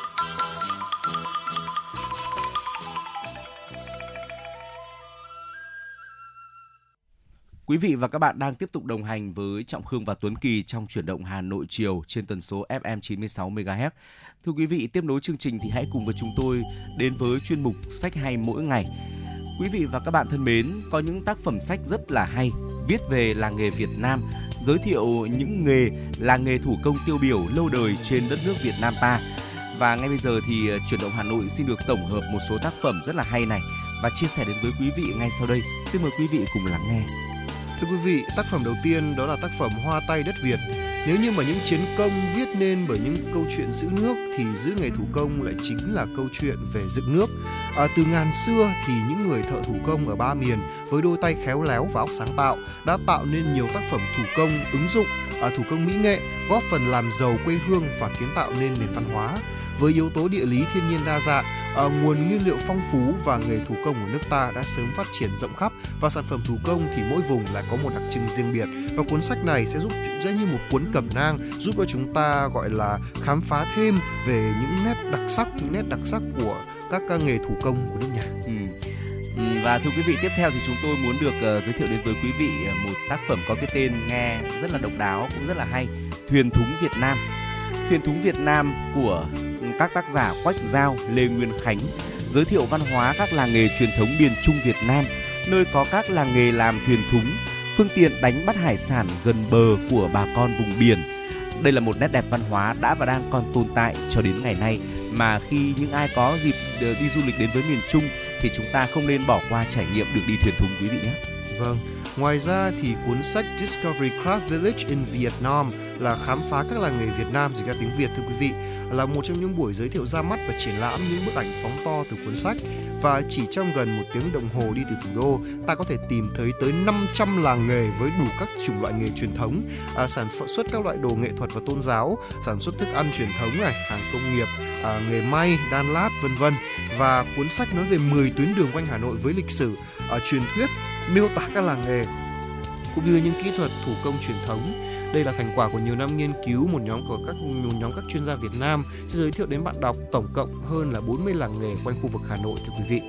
Quý vị và các bạn đang tiếp tục đồng hành với Trọng Khương và Tuấn Kỳ trong chuyển động Hà Nội chiều trên tần số FM 96 MHz. Thưa quý vị, tiếp nối chương trình thì hãy cùng với chúng tôi đến với chuyên mục sách hay mỗi ngày. Quý vị và các bạn thân mến, có những tác phẩm sách rất là hay, viết về làng nghề Việt Nam, giới thiệu những nghề làng nghề thủ công tiêu biểu lâu đời trên đất nước Việt Nam ta. Và ngay bây giờ thì ờ, chuyển động Hà Nội xin được tổng hợp một số tác phẩm rất là hay này và chia sẻ đến với quý vị ngay sau đây. Xin mời quý vị cùng lắng nghe. Thưa quý vị, tác phẩm đầu tiên đó là tác phẩm Hoa tay đất Việt. Nếu như mà những chiến công viết nên bởi những câu chuyện giữ nước thì giữ nghề thủ công lại chính là câu chuyện về dựng nước. À, từ ngàn xưa thì những người thợ thủ công ở ba miền với đôi tay khéo léo và óc sáng tạo đã tạo nên nhiều tác phẩm thủ công ứng dụng à, thủ công mỹ nghệ góp phần làm giàu quê hương và kiến tạo nên nền văn hóa với yếu tố địa lý thiên nhiên đa dạng à, nguồn nguyên liệu phong phú và nghề thủ công của nước ta đã sớm phát triển rộng khắp và sản phẩm thủ công thì mỗi vùng lại có một đặc trưng riêng biệt và cuốn sách này sẽ giúp sẽ như một cuốn cẩm nang giúp cho chúng ta gọi là khám phá thêm về những nét đặc sắc những nét đặc sắc của các nghề thủ công của nước nhà. Ừ. ừ. Và thưa quý vị, tiếp theo thì chúng tôi muốn được uh, giới thiệu đến với quý vị ờ, một tác phẩm có cái tên nghe rất là độc đáo cũng rất là hay, Thuyền thúng Việt Nam. Thuyền thúng Việt Nam của các tác giả Quách Giao, Lê Nguyên Khánh giới thiệu văn hóa các làng nghề truyền thống miền Trung Việt Nam, nơi có các làng nghề làm thuyền thúng, phương tiện đánh bắt hải sản gần bờ của bà con vùng biển. Đây là một nét đẹp văn hóa đã và đang còn tồn tại cho đến ngày nay mà khi những ai có dịp ờ, đi du lịch đến với miền Trung thì chúng ta không nên bỏ qua trải nghiệm được đi thuyền thúng quý vị nhé. Vâng, ngoài ra thì cuốn sách Discovery Craft Village in Vietnam là khám phá các làng nghề Việt Nam dịch ra tiếng Việt thưa quý vị là một trong những buổi giới thiệu ra mắt và triển lãm những bức ảnh phóng to từ cuốn sách. Và chỉ trong gần một tiếng đồng hồ đi từ thủ đô ta có thể tìm thấy tới 500 làng nghề với đủ các chủng loại nghề truyền thống. À, sản xuất các loại đồ nghệ thuật và tôn giáo sản xuất thức ăn truyền thống này hàng công nghiệp à, nghề may đan lát vân vân. Và cuốn sách nói về 10 tuyến đường quanh Hà Nội với lịch sử à, truyền thuyết miêu tả các làng nghề cũng như những kỹ thuật thủ công truyền thống đây là thành quả của nhiều năm nghiên cứu một nhóm của các một nhóm các chuyên gia Việt Nam sẽ giới thiệu đến bạn đọc tổng cộng hơn là 40 làng nghề quanh khu vực Hà Nội thưa quý vị.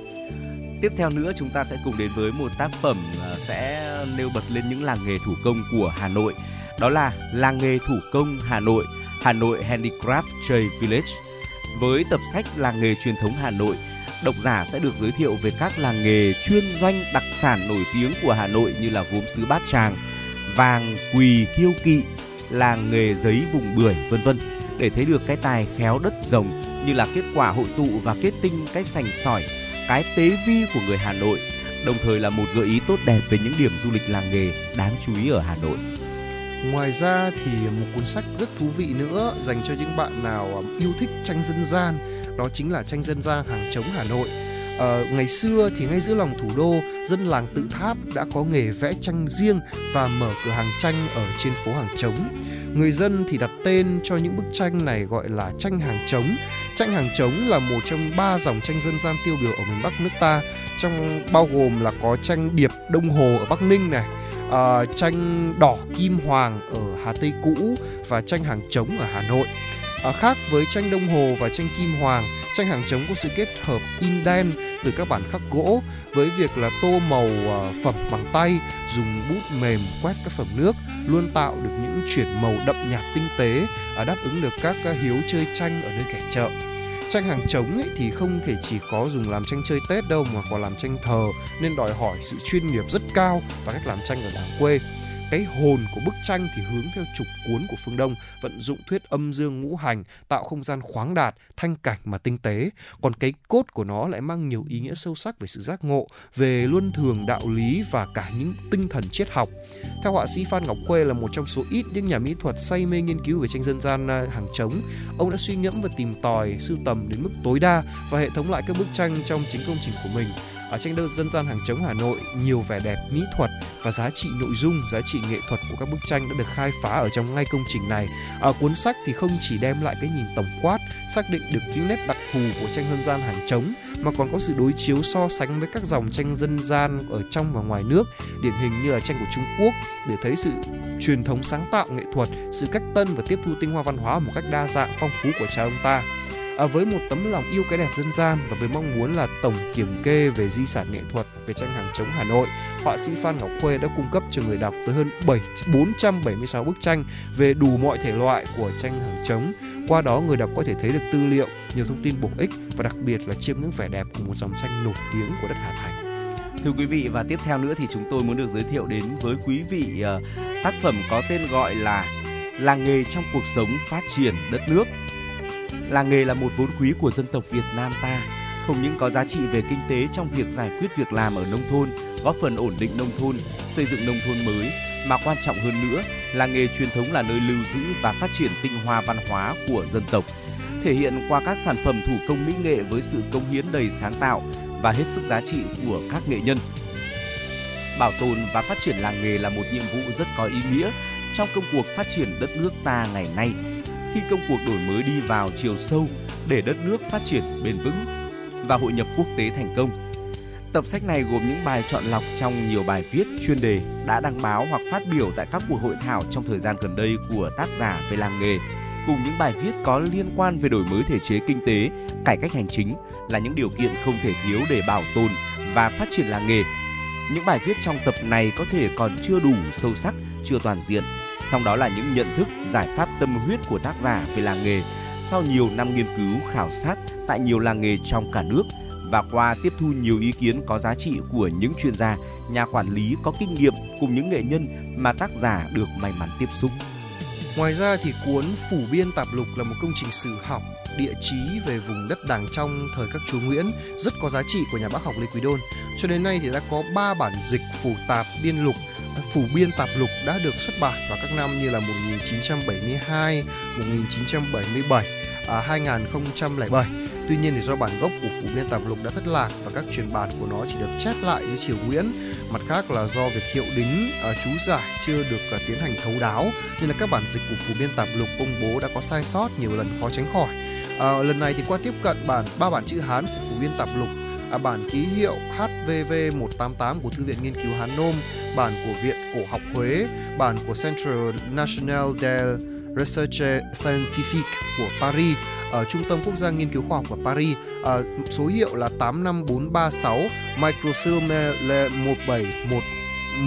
Tiếp theo nữa chúng ta sẽ cùng đến với một tác phẩm à, sẽ nêu bật lên những làng nghề thủ công của Hà Nội. Đó là làng nghề thủ công Hà Nội, Hà Nội Handicraft Trade Village. Với tập sách làng nghề truyền thống Hà Nội, độc giả sẽ được giới thiệu về các làng nghề chuyên doanh đặc sản nổi tiếng của Hà Nội như là gốm sứ Bát Tràng, vàng, quỳ, kiêu kỵ, làng nghề giấy vùng bưởi, vân vân. Để thấy được cái tài khéo đất rồng như là kết quả hội tụ và kết tinh cái sành sỏi, cái tế vi của người Hà Nội. Đồng thời là một gợi ý tốt đẹp về những điểm du lịch làng nghề đáng chú ý ở Hà Nội. Ngoài ra thì một cuốn sách rất thú vị nữa dành cho những bạn nào à, yêu thích tranh dân gian, đó chính là tranh dân gian hàng trống Hà Nội. À, ngày xưa thì ngay giữa lòng thủ đô, dân làng Tự Tháp đã có nghề vẽ tranh riêng và mở cửa hàng tranh ở trên phố Hàng Trống. Người dân thì đặt tên cho những bức tranh này gọi là tranh hàng trống. Tranh hàng trống là một trong ba dòng tranh dân gian tiêu biểu ở miền Bắc nước ta, trong bao gồm là có tranh điệp Đông Hồ ở Bắc Ninh này, à, tranh đỏ kim hoàng ở Hà Tây cũ và tranh hàng trống ở Hà Nội. À, khác với tranh Đông Hồ và tranh kim hoàng, tranh hàng trống có sự kết hợp in đen từ các bản khắc gỗ với việc là tô màu à, phẩm bằng tay dùng bút mềm quét các phẩm nước luôn tạo được những chuyển màu đậm nhạt tinh tế à, đáp ứng được các à, hiếu chơi tranh ở nơi kẻ chợ. Tranh hàng trống ấy thì không thể chỉ có dùng làm tranh chơi tết đâu mà còn làm tranh thờ nên đòi hỏi sự chuyên nghiệp rất cao và cách làm tranh ở làng quê cái hồn của bức tranh thì hướng theo trục cuốn của phương Đông, vận dụng thuyết âm dương ngũ hành, tạo không gian khoáng đạt, thanh cảnh mà tinh tế. Còn cái cốt của nó lại mang nhiều ý nghĩa sâu sắc về sự giác ngộ, về luân thường đạo lý và cả những tinh thần triết học. Theo họa sĩ Phan Ngọc Khuê là một trong số ít những nhà mỹ thuật say mê nghiên cứu về tranh dân gian à, hàng trống, ông đã suy ngẫm và tìm tòi, sưu tầm đến mức tối đa và hệ thống lại các bức tranh trong chính công trình của mình ở tranh đơn dân gian hàng trống Hà Nội nhiều vẻ đẹp mỹ thuật và giá trị nội dung, giá trị nghệ thuật của các bức tranh đã được khai phá ở trong ngay công trình này. Ở cuốn sách thì không chỉ đem lại cái nhìn tổng quát, xác định được những nét đặc thù của tranh dân gian hàng trống mà còn có sự đối chiếu so sánh với các dòng tranh dân gian ở trong và ngoài nước, điển hình như là tranh của Trung Quốc để thấy sự truyền thống sáng tạo nghệ thuật, sự cách tân và tiếp thu tinh hoa văn hóa một cách đa dạng phong phú của cha ông ta à, với một tấm lòng yêu cái đẹp dân gian và với mong muốn là tổng kiểm kê về di sản nghệ thuật về tranh hàng chống Hà Nội, họa sĩ Phan Ngọc Khuê đã cung cấp cho người đọc tới hơn 7 476 bức tranh về đủ mọi thể loại của tranh hàng chống. Qua đó người đọc có thể thấy được tư liệu, nhiều thông tin bổ ích và đặc biệt là chiêm ngưỡng vẻ đẹp của một dòng tranh nổi tiếng của đất Hà Thành. Thưa quý vị và tiếp theo nữa thì chúng tôi muốn được giới thiệu đến với quý vị uh, tác phẩm có tên gọi là Làng nghề trong cuộc sống phát triển đất nước Làng nghề là một vốn quý của dân tộc Việt Nam ta, không những có giá trị về kinh tế trong việc giải quyết việc làm ở nông thôn, góp phần ổn định nông thôn, xây dựng nông thôn mới, mà quan trọng hơn nữa, làng nghề truyền thống là nơi lưu giữ và phát triển tinh hoa văn hóa của dân tộc, thể hiện qua các sản phẩm thủ công mỹ nghệ với sự công hiến đầy sáng tạo và hết sức giá trị của các nghệ nhân. Bảo tồn và phát triển làng nghề là một nhiệm vụ rất có ý nghĩa trong công cuộc phát triển đất nước ta ngày nay khi công cuộc đổi mới đi vào chiều sâu để đất nước phát triển bền vững và hội nhập quốc tế thành công. Tập sách này gồm những bài chọn lọc trong nhiều bài viết chuyên đề đã đăng báo hoặc phát biểu tại các cuộc hội thảo trong thời gian gần đây của tác giả về làng nghề, cùng những bài viết có liên quan về đổi mới thể chế kinh tế, cải cách hành chính là những điều kiện không thể thiếu để bảo tồn và phát triển làng nghề. Những bài viết trong tập này có thể còn chưa đủ sâu sắc, chưa toàn diện, song đó là những nhận thức, giải pháp tâm huyết của tác giả về làng nghề sau nhiều năm nghiên cứu khảo sát tại nhiều làng nghề trong cả nước và qua tiếp thu nhiều ý kiến có giá trị của những chuyên gia, nhà quản lý có kinh nghiệm cùng những nghệ nhân mà tác giả được may mắn tiếp xúc. Ngoài ra thì cuốn Phủ biên tạp lục là một công trình sử học địa chí về vùng đất Đàng Trong thời các chúa Nguyễn rất có giá trị của nhà bác học Lê Quý Đôn. Cho đến nay thì đã có 3 bản dịch phủ tạp biên lục phủ biên tạp lục đã được xuất bản vào các năm như là 1972, 1977, à, 2007. Tuy nhiên thì do bản gốc của phủ biên tạp lục đã thất lạc và các truyền bản của nó chỉ được chép lại dưới triều Nguyễn. Mặt khác là do việc hiệu đính à, chú giải chưa được à, tiến hành thấu đáo nên là các bản dịch của phủ biên tạp lục công bố đã có sai sót nhiều lần khó tránh khỏi. À, lần này thì qua tiếp cận bản ba bản chữ Hán của phủ biên tạp lục à, bản ký hiệu HVV 188 của Thư viện Nghiên cứu Hán Nôm, bản của Viện Cổ học Huế, bản của Centre National de Recherche Scientifique của Paris, ở Trung tâm Quốc gia Nghiên cứu Khoa học của Paris, à, số hiệu là 85436 Microfilm Le 171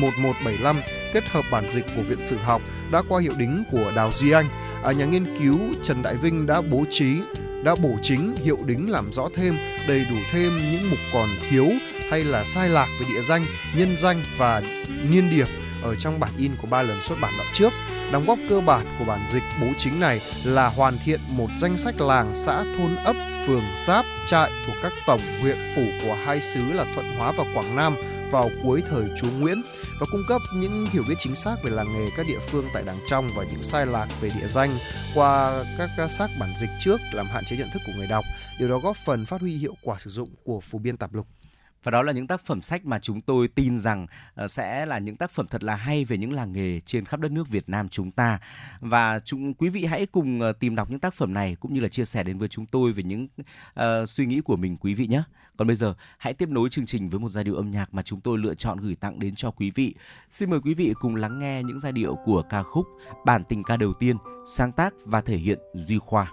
1175 kết hợp bản dịch của Viện Sử học đã qua hiệu đính của Đào Duy Anh. À, nhà nghiên cứu Trần Đại Vinh đã bố trí đã bổ chính hiệu đính làm rõ thêm đầy đủ thêm những mục còn thiếu hay là sai lạc về địa danh, nhân danh và niên điệp ở trong bản in của ba lần xuất bản đoạn trước. Đóng góp cơ bản của bản dịch bố chính này là hoàn thiện một danh sách làng, xã, thôn, ấp, phường, giáp, trại thuộc các tổng huyện phủ của hai xứ là Thuận Hóa và Quảng Nam vào cuối thời chúa Nguyễn và cung cấp những hiểu biết chính xác về làng nghề các địa phương tại Đàng Trong và những sai lạc về địa danh qua các xác bản dịch trước làm hạn chế nhận thức của người đọc. Điều đó góp phần phát huy hiệu quả sử dụng của phổ biên tạp lục. Và đó là những tác phẩm sách mà chúng tôi tin rằng ờ, sẽ là những tác phẩm thật là hay về những làng nghề trên khắp đất nước Việt Nam chúng ta. Và chúng quý vị hãy cùng ờ, tìm đọc những tác phẩm này cũng như là chia sẻ đến với chúng tôi về những uh, suy nghĩ của mình quý vị nhé. Còn bây giờ, hãy tiếp nối chương trình với một giai điệu âm nhạc mà chúng tôi lựa chọn gửi tặng đến cho quý vị. Xin mời quý vị cùng lắng nghe những giai điệu của ca khúc Bản tình ca đầu tiên, sáng tác và thể hiện Duy Khoa.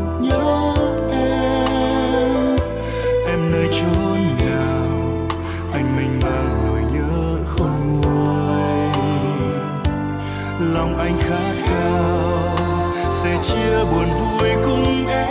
anh khát khao sẽ chia buồn vui cùng em.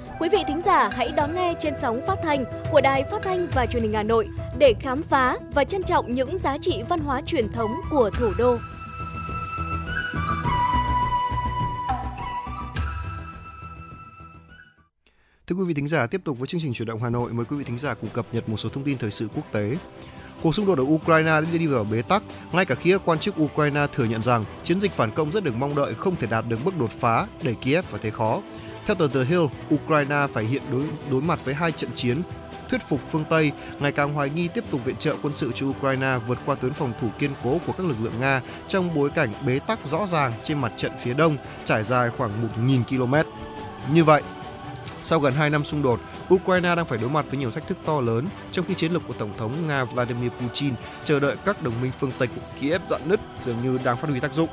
Quý vị thính giả hãy đón nghe trên sóng phát thanh của Đài Phát thanh và Truyền hình Hà Nội để khám phá và trân trọng những giá trị văn hóa truyền thống của thủ đô. Thưa quý vị thính giả, tiếp tục với chương trình chuyển động Hà Nội, mời quý vị thính giả cùng cập nhật một số thông tin thời sự quốc tế. Cuộc xung đột ở Ukraine đã đi vào bế tắc, ngay cả khi các quan chức Ukraine thừa nhận rằng chiến dịch phản công rất được mong đợi không thể đạt được bước đột phá, để Kiev phải thế khó. Theo tờ The Hill, Ukraine phải hiện đối đối mặt với hai trận chiến thuyết phục phương Tây ngày càng hoài nghi tiếp tục viện trợ quân sự cho Ukraine vượt qua tuyến phòng thủ kiên cố của các lực lượng Nga trong bối cảnh bế tắc rõ ràng trên mặt trận phía đông trải dài khoảng 1.000 km. Như vậy, sau gần 2 năm xung đột, Ukraine đang phải đối mặt với nhiều thách thức to lớn, trong khi chiến lược của Tổng thống Nga Vladimir Putin chờ đợi các đồng minh phương Tây của Kiev dạn nứt dường như đang phát huy tác dụng.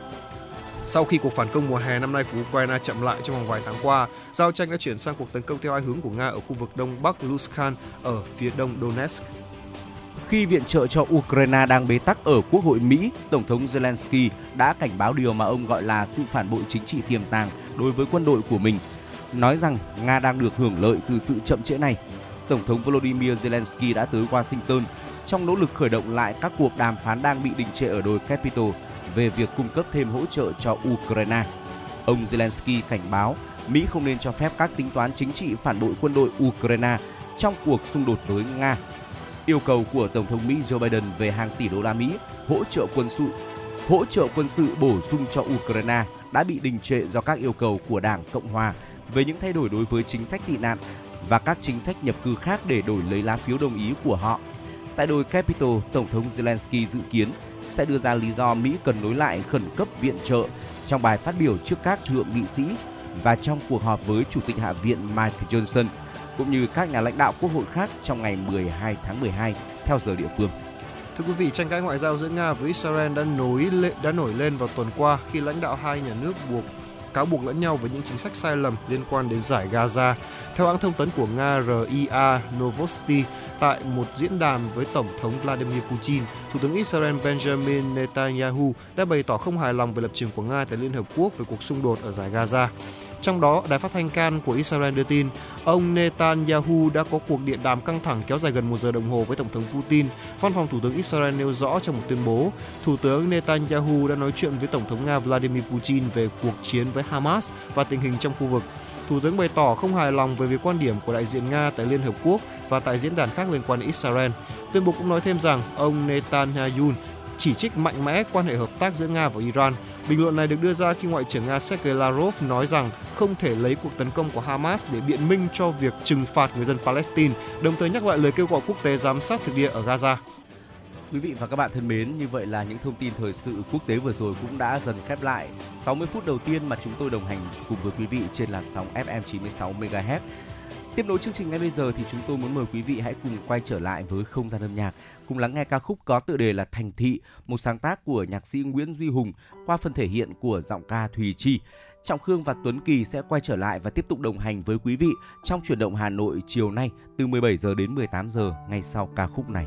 Sau khi cuộc phản công mùa hè năm nay của Ukraine chậm lại trong vòng vài tháng qua, giao tranh đã chuyển sang cuộc tấn công theo hai hướng của Nga ở khu vực đông bắc Luhansk ở phía đông Donetsk. Khi viện trợ cho Ukraine đang bế tắc ở Quốc hội Mỹ, Tổng thống Zelensky đã cảnh báo điều mà ông gọi là sự phản bội chính trị tiềm tàng đối với quân đội của mình, nói rằng Nga đang được hưởng lợi từ sự chậm trễ này. Tổng thống Volodymyr Zelensky đã tới Washington trong nỗ lực khởi động lại các cuộc đàm phán đang bị đình trệ ở đồi Capitol về việc cung cấp thêm hỗ trợ cho Ukraine. Ông Zelensky cảnh báo Mỹ không nên cho phép các tính toán chính trị phản bội quân đội Ukraine trong cuộc xung đột với Nga. Yêu cầu của Tổng thống Mỹ Joe Biden về hàng tỷ đô la Mỹ hỗ trợ quân sự hỗ trợ quân sự bổ sung cho Ukraine đã bị đình trệ do các yêu cầu của Đảng Cộng hòa về những thay đổi đối với chính sách tị nạn và các chính sách nhập cư khác để đổi lấy lá phiếu đồng ý của họ. Tại đồi Capitol, Tổng thống Zelensky dự kiến sẽ đưa ra lý do Mỹ cần nối lại khẩn cấp viện trợ trong bài phát biểu trước các thượng nghị sĩ và trong cuộc họp với Chủ tịch Hạ viện Mike Johnson cũng như các nhà lãnh đạo quốc hội khác trong ngày 12 tháng 12 theo giờ địa phương. Thưa quý vị, tranh cãi ngoại giao giữa Nga với Israel đã nổi lên, đã nổi lên vào tuần qua khi lãnh đạo hai nhà nước buộc cáo buộc lẫn nhau với những chính sách sai lầm liên quan đến giải Gaza. Theo hãng thông tấn của Nga RIA Novosti, tại một diễn đàn với Tổng thống Vladimir Putin, Thủ tướng Israel Benjamin Netanyahu đã bày tỏ không hài lòng về lập trường của Nga tại Liên Hợp Quốc về cuộc xung đột ở giải Gaza. Trong đó, đài phát thanh Can của Israel đưa tin, ông Netanyahu đã có cuộc điện đàm căng thẳng kéo dài gần một giờ đồng hồ với Tổng thống Putin. Văn phòng Thủ tướng Israel nêu rõ trong một tuyên bố, Thủ tướng Netanyahu đã nói chuyện với Tổng thống Nga Vladimir Putin về cuộc chiến với Hamas và tình hình trong khu vực. Thủ tướng bày tỏ không hài lòng về việc quan điểm của đại diện Nga tại Liên Hợp Quốc và tại diễn đàn khác liên quan đến Israel. Tuyên bố cũng nói thêm rằng ông Netanyahu chỉ trích mạnh mẽ quan hệ hợp tác giữa Nga và Iran. Bình luận này được đưa ra khi Ngoại trưởng Nga Sergei Lavrov nói rằng không thể lấy cuộc tấn công của Hamas để biện minh cho việc trừng phạt người dân Palestine, đồng thời nhắc lại lời kêu gọi quốc tế giám sát thực địa ở Gaza. Quý vị và các bạn thân mến, như vậy là những thông tin thời sự quốc tế vừa rồi cũng đã dần khép lại 60 phút đầu tiên mà chúng tôi đồng hành cùng với quý vị trên làn sóng FM 96 MHz. Tiếp nối chương trình ngay bây giờ thì chúng tôi muốn mời quý vị hãy cùng quay trở lại với không gian âm nhạc, cùng lắng nghe ca khúc có tựa đề là Thành Thị, một sáng tác của nhạc sĩ Nguyễn Duy Hùng qua phần thể hiện của giọng ca Thùy Chi. Trọng Khương và Tuấn Kỳ sẽ quay trở lại và tiếp tục đồng hành với quý vị trong chuyển động Hà Nội chiều nay từ 17 giờ đến 18 giờ ngay sau ca khúc này.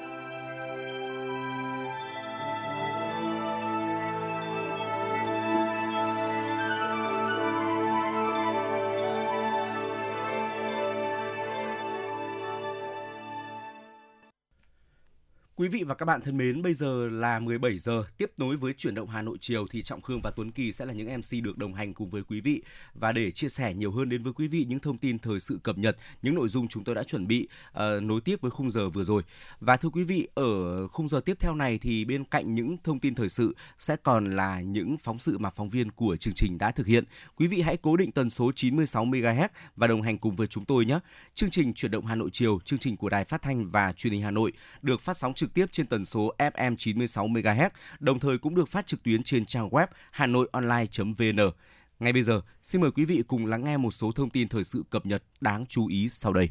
Quý vị và các bạn thân mến, bây giờ là 17 giờ, tiếp nối với chuyển động Hà Nội chiều thì Trọng Khương và Tuấn Kỳ sẽ là những MC được đồng hành cùng với quý vị và để chia sẻ nhiều hơn đến với quý vị những thông tin thời sự cập nhật, những nội dung chúng tôi đã chuẩn bị uh, nối tiếp với khung giờ vừa rồi. Và thưa quý vị, ở khung giờ tiếp theo này thì bên cạnh những thông tin thời sự sẽ còn là những phóng sự mà phóng viên của chương trình đã thực hiện. Quý vị hãy cố định tần số 96 MHz và đồng hành cùng với chúng tôi nhé. Chương trình chuyển động Hà Nội chiều, chương trình của Đài Phát thanh và Truyền hình Hà Nội được phát sóng trực trực tiếp trên tần số FM 96 MHz, đồng thời cũng được phát trực tuyến trên trang web hanoionline.vn. Ngay bây giờ, xin mời quý vị cùng lắng nghe một số thông tin thời sự cập nhật đáng chú ý sau đây.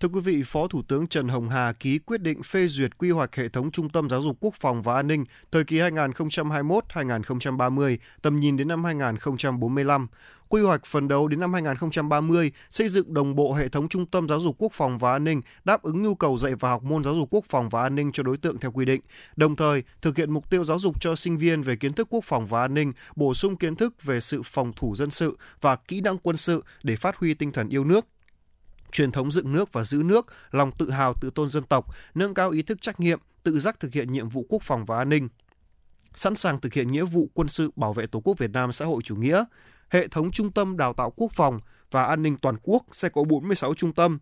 Thưa quý vị, Phó Thủ tướng Trần Hồng Hà ký quyết định phê duyệt quy hoạch hệ thống Trung tâm Giáo dục Quốc phòng và An ninh thời kỳ 2021-2030, tầm nhìn đến năm 2045 quy hoạch phần đầu đến năm 2030 xây dựng đồng bộ hệ thống trung tâm giáo dục quốc phòng và an ninh đáp ứng nhu cầu dạy và học môn giáo dục quốc phòng và an ninh cho đối tượng theo quy định. Đồng thời, thực hiện mục tiêu giáo dục cho sinh viên về kiến thức quốc phòng và an ninh, bổ sung kiến thức về sự phòng thủ dân sự và kỹ năng quân sự để phát huy tinh thần yêu nước, truyền thống dựng nước và giữ nước, lòng tự hào tự tôn dân tộc, nâng cao ý thức trách nhiệm, tự giác thực hiện nhiệm vụ quốc phòng và an ninh sẵn sàng thực hiện nghĩa vụ quân sự bảo vệ Tổ quốc Việt Nam xã hội chủ nghĩa, hệ thống trung tâm đào tạo quốc phòng và an ninh toàn quốc sẽ có 46 trung tâm.